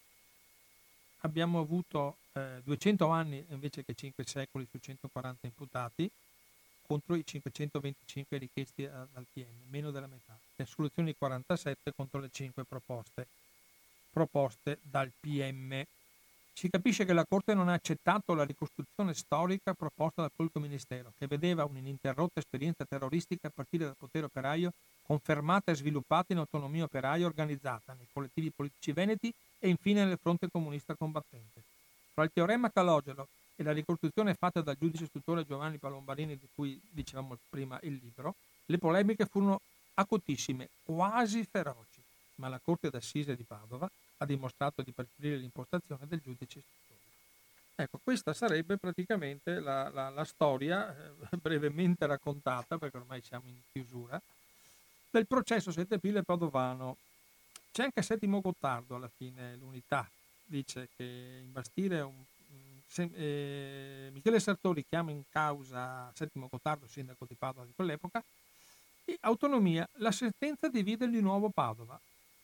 Speaker 1: abbiamo avuto eh, 200 anni invece che 5 secoli su 140 imputati contro i 525 richiesti dal PM, meno della metà. Le soluzioni 47 contro le 5 proposte, proposte dal PM. Si capisce che la Corte non ha accettato la ricostruzione storica proposta dal pubblico ministero, che vedeva un'ininterrotta esperienza terroristica a partire dal potere operaio confermata e sviluppata in autonomia operaia organizzata nei collettivi politici veneti e infine nel fronte comunista combattente. Fra il teorema Calogero e la ricostruzione fatta dal giudice istruttore Giovanni Palombarini, di cui dicevamo prima il libro, le polemiche furono acutissime, quasi feroci, ma la Corte d'Assise di Padova ha dimostrato di preferire l'impostazione del giudice istruttore. Ecco, questa sarebbe praticamente la, la, la storia, eh, brevemente raccontata, perché ormai siamo in chiusura, del processo 7 aprile padovano. C'è anche Settimo Gottardo alla fine, l'unità, dice che imbastire un, se, eh, Michele Sartori chiama in causa Settimo Gottardo, sindaco di Padova di quell'epoca, e autonomia, la sentenza divide di nuovo Padova,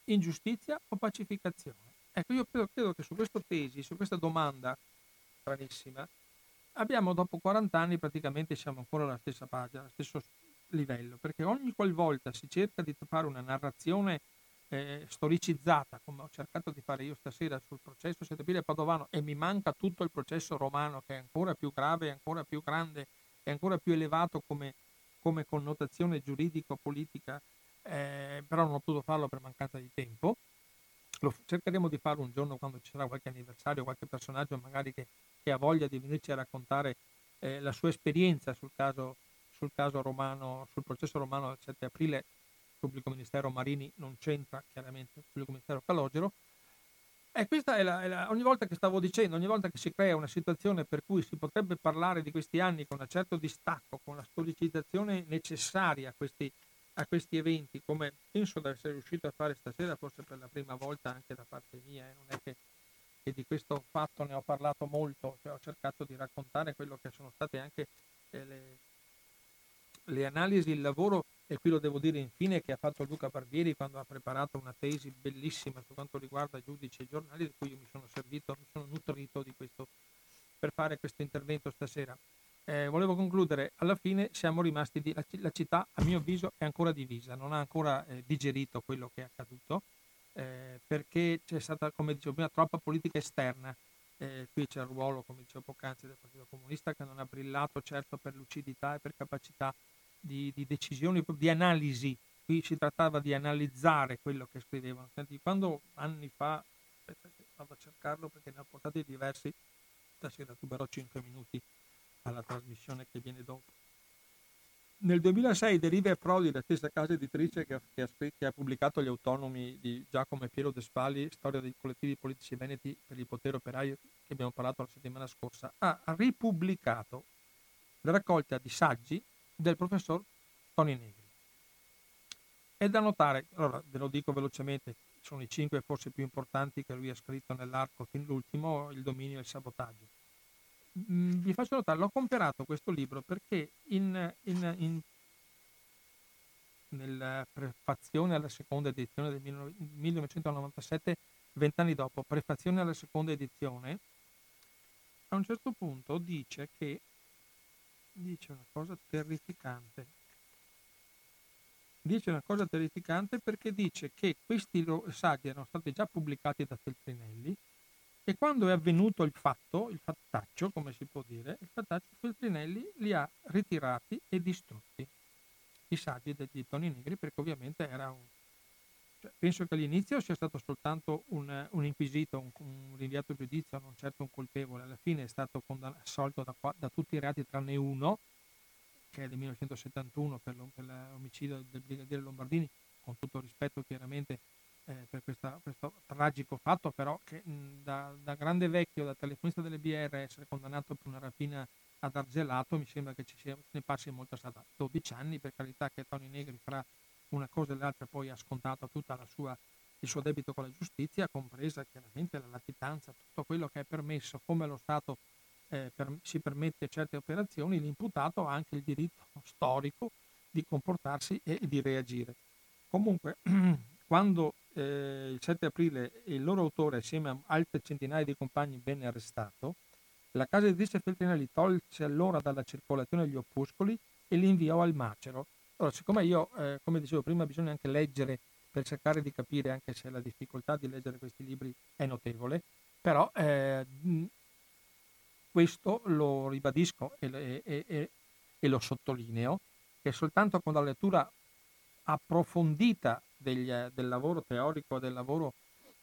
Speaker 1: ingiustizia o pacificazione. Ecco, io credo, credo che su questa tesi, su questa domanda stranissima, abbiamo dopo 40 anni praticamente siamo ancora alla stessa pagina, stesso livello, perché ogni qualvolta si cerca di fare una narrazione eh, storicizzata, come ho cercato di fare io stasera sul processo Setapile Padovano, e mi manca tutto il processo romano che è ancora più grave, ancora più grande, e ancora più elevato come, come connotazione giuridico-politica, eh, però non ho potuto farlo per mancanza di tempo. Lo cercheremo di farlo un giorno quando ci sarà qualche anniversario, qualche personaggio magari che che ha voglia di venirci a raccontare eh, la sua esperienza sul caso, sul caso romano, sul processo romano del 7 aprile, il pubblico ministero Marini non c'entra chiaramente il pubblico ministero Calogero. E questa è la, è la, ogni volta che stavo dicendo, ogni volta che si crea una situazione per cui si potrebbe parlare di questi anni con un certo distacco, con la storicizzazione necessaria a questi, a questi eventi, come penso di essere riuscito a fare stasera, forse per la prima volta anche da parte mia, eh, non è che e di questo fatto ne ho parlato molto, cioè ho cercato di raccontare quello che sono state anche eh, le, le, analisi, il lavoro, e qui lo devo dire infine, che ha fatto Luca Barbieri quando ha preparato una tesi bellissima per quanto riguarda giudici e giornali, di cui io mi sono servito, mi sono nutrito di questo, per fare questo intervento stasera. Eh, volevo concludere, alla fine siamo rimasti, di, la, la, città a mio avviso è ancora divisa, non ha ancora eh, digerito quello che è accaduto, eh, perché c'è stata, come dicevo prima, troppa politica esterna. Eh, qui c'è il ruolo, come dicevo poc'anzi, del Partito Comunista che non ha brillato certo per lucidità e per capacità di, di decisioni, di analisi. Qui si trattava di analizzare quello che scrivevano. Senti, quando anni fa, aspetta vado a cercarlo perché ne ho portati diversi, stasera ruberò 5 minuti alla trasmissione che viene dopo nel 2006 Deriva e Prodi, la stessa casa editrice che, che, ha, che, ha, pubblicato Gli autonomi di Giacomo e Piero De Spalli, storia dei collettivi politici veneti per il potere operaio, che abbiamo parlato la settimana scorsa, ha ripubblicato la raccolta di saggi del professor Tony Negri. È da notare, allora ve lo dico velocemente, sono i cinque forse più importanti che lui ha scritto nell'arco fin l'ultimo, il dominio e il sabotaggio Mm, vi faccio notare, l'ho comprato questo libro perché in, in, in, nella prefazione alla seconda edizione del 1997, vent'anni dopo, prefazione alla seconda edizione, a un certo punto dice che dice una cosa terrificante. Dice una cosa terrificante perché dice che questi saggi erano stati già pubblicati da Feltrinelli e quando è avvenuto il fatto, il fattaccio, come si può dire, il fattaccio Feltrinelli li ha ritirati e distrutti, i saggi di Toni Negri, perché ovviamente era un... Penso che all'inizio sia stato soltanto un, un inquisito, un, un, rinviato a giudizio, non certo un colpevole, alla fine è stato assolto da, da, tutti i reati tranne uno, che è del 1971 per, per l'omicidio del brigadiere Lombardini, con tutto rispetto chiaramente eh, per questa, questo tragico fatto, però che mh, da, da, grande vecchio, da telefonista delle BR, essere condannato per una rapina ad Argelato, mi sembra che ci sia, ne passi molta strada. 12 anni, per carità, che Tony Negri fra una cosa e l'altra poi ha scontato tutto il suo debito con la giustizia, compresa chiaramente la latitanza, tutto quello che è permesso, come lo Stato eh, per, si permette certe operazioni, l'imputato ha anche il diritto storico di comportarsi e di reagire. Comunque, quando eh, il 7 aprile il loro autore assieme a altre centinaia di compagni venne arrestato, la casa editrice Feltrinelli tolse allora dalla circolazione gli opuscoli e li inviò al macero. Allora, siccome io, eh, come dicevo prima, bisogna anche leggere per cercare di capire, anche se la difficoltà di leggere questi libri è notevole, però eh, questo lo ribadisco e, e, e, e lo sottolineo, che soltanto con la lettura approfondita degli, del lavoro teorico, del lavoro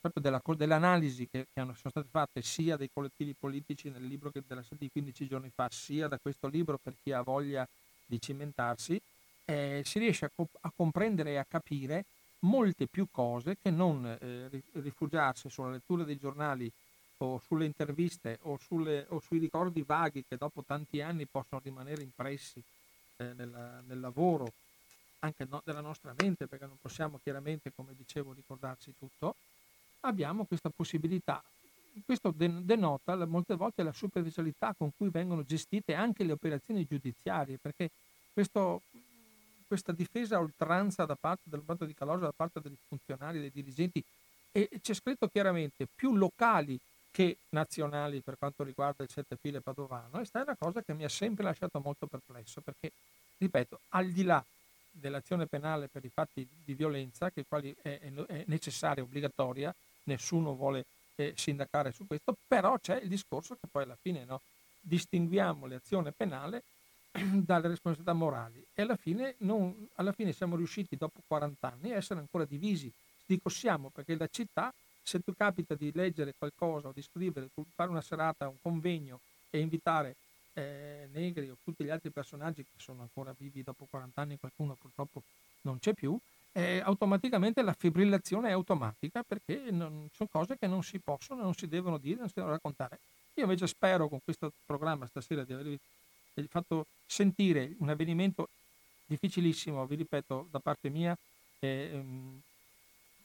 Speaker 1: proprio della, dell'analisi che, che sono state fatte sia dai collettivi politici nel libro che della, di 15 giorni fa, sia da questo libro per chi ha voglia di cimentarsi, eh, si riesce a, a, comprendere e a capire molte più cose che non eh, rifugiarsi sulla lettura dei giornali o sulle interviste o, sulle, o, sui ricordi vaghi che dopo tanti anni possono rimanere impressi eh, nel, nel, lavoro anche no, della nostra mente, perché non possiamo chiaramente, come dicevo, ricordarci tutto, abbiamo questa possibilità. Questo denota molte volte la superficialità con cui vengono gestite anche le operazioni giudiziarie, perché questo, questa difesa a oltranza da parte del bando di Calogero, da parte dei funzionari, dei dirigenti, e c'è scritto chiaramente più locali che nazionali per quanto riguarda il sette file padovano, e sta è una cosa che mi ha sempre lasciato molto perplesso, perché, ripeto, al di là dell'azione penale per i fatti di violenza, che quali è, è necessaria, obbligatoria, nessuno vuole eh, sindacare su questo, però c'è il discorso che poi alla fine no, distinguiamo l'azione penale dalle responsabilità morali e alla fine, non, alla fine siamo riusciti dopo 40 anni a essere ancora divisi. Dico siamo perché la città, se tu capita di leggere qualcosa o di scrivere, fare una serata, un convegno e invitare eh, Negri o tutti gli altri personaggi che sono ancora vivi dopo 40 anni, qualcuno purtroppo non c'è più, eh, automaticamente la fibrillazione è automatica perché non, sono cose che non si possono, non si devono dire, non si devono raccontare. Io invece spero con questo programma stasera di avervi fatto sentire un avvenimento difficilissimo, vi ripeto, da parte mia, eh, um,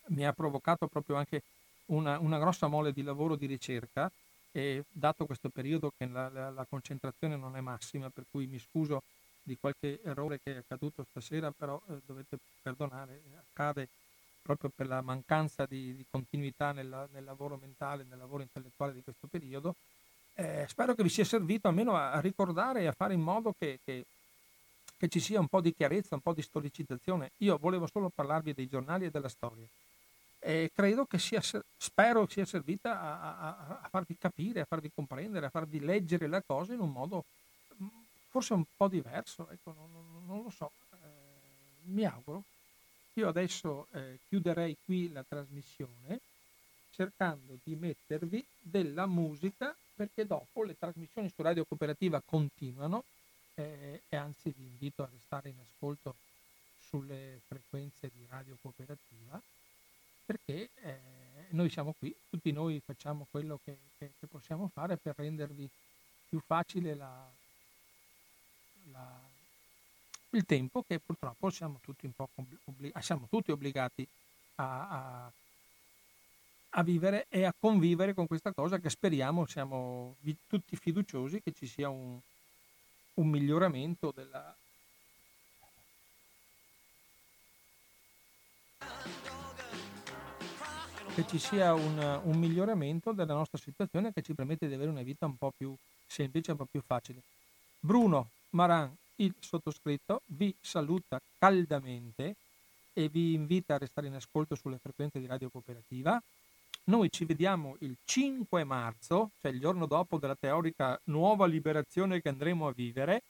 Speaker 1: mi ha provocato proprio anche una, una grossa mole di lavoro di ricerca e dato questo periodo che la, la, la, concentrazione non è massima, per cui mi scuso di qualche errore che è accaduto stasera, però eh, dovete perdonare, accade proprio per la mancanza di, di continuità nella, nel lavoro mentale, nel lavoro intellettuale di questo periodo. Eh, spero che vi sia servito almeno a, ricordare e a fare in modo che, che, che ci sia un po' di chiarezza, un po' di storicizzazione. Io volevo solo parlarvi dei giornali e della storia e credo che sia, spero sia servita a, a, a, farvi capire, a farvi comprendere, a farvi leggere la cosa in un modo mm, forse un po' diverso, ecco, non, non, non lo so, eh, mi auguro. Io adesso eh, chiuderei qui la trasmissione cercando di mettervi della musica perché dopo le trasmissioni su Radio Cooperativa continuano eh, e anzi vi invito a restare in ascolto sulle frequenze di Radio Cooperativa perché eh, noi siamo qui, tutti noi facciamo quello che, che, che, possiamo fare per rendervi più facile la, la, il tempo che purtroppo siamo tutti, ah, siamo tutti obbligati a, a, a, vivere e a convivere con questa cosa che speriamo, siamo tutti fiduciosi che ci sia un, un miglioramento della, che ci sia un, un, miglioramento della nostra situazione che ci permette di avere una vita un po' più semplice, un po' più facile. Bruno Maran, il sottoscritto, vi saluta caldamente e vi invita a restare in ascolto sulle frequenze di Radio Cooperativa. Noi ci vediamo il 5 marzo, cioè il giorno dopo della teorica nuova liberazione che andremo a vivere,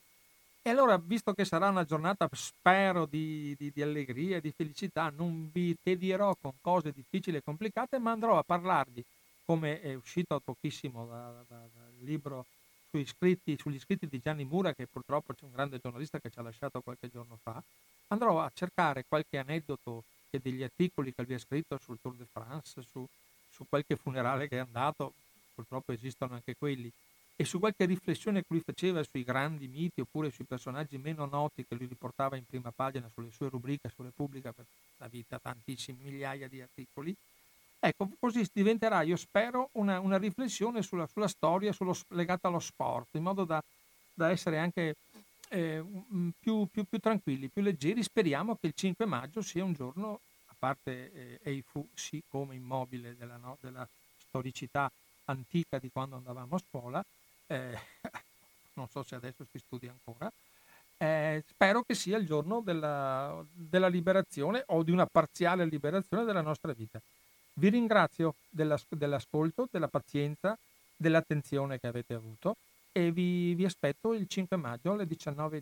Speaker 1: e allora, visto che sarà una giornata, spero, di, di, di allegria, di felicità, non vi tedierò con cose difficili e complicate, ma andrò a parlarvi, come è uscito pochissimo dal da, da libro sugli scritti, sugli scritti di Gianni Mura, che purtroppo c'è un grande giornalista che ci ha lasciato qualche giorno fa, andrò a cercare qualche aneddoto e degli articoli che lui ha scritto sul Tour de France, su, su qualche funerale che è andato, purtroppo esistono anche quelli, e su qualche riflessione che lui faceva sui grandi miti oppure sui personaggi meno noti che lui riportava in prima pagina sulle sue rubriche su Repubblica per la vita, tantissime migliaia di articoli. Ecco, così diventerà, io spero, una, una riflessione sulla, sulla storia sullo, legata allo sport, in modo da, da essere anche eh, più, più, più, tranquilli, più leggeri. Speriamo che il 5 maggio sia un giorno, parte eh, Eifu, sì come immobile della, no, della storicità antica di quando andavamo a scuola, eh, non so se adesso si studia ancora, eh, spero che sia il giorno della, della, liberazione o di una parziale liberazione della nostra vita. Vi ringrazio della, dell'ascolto, della pazienza, dell'attenzione che avete avuto e vi, vi aspetto il 5 maggio alle 19.10.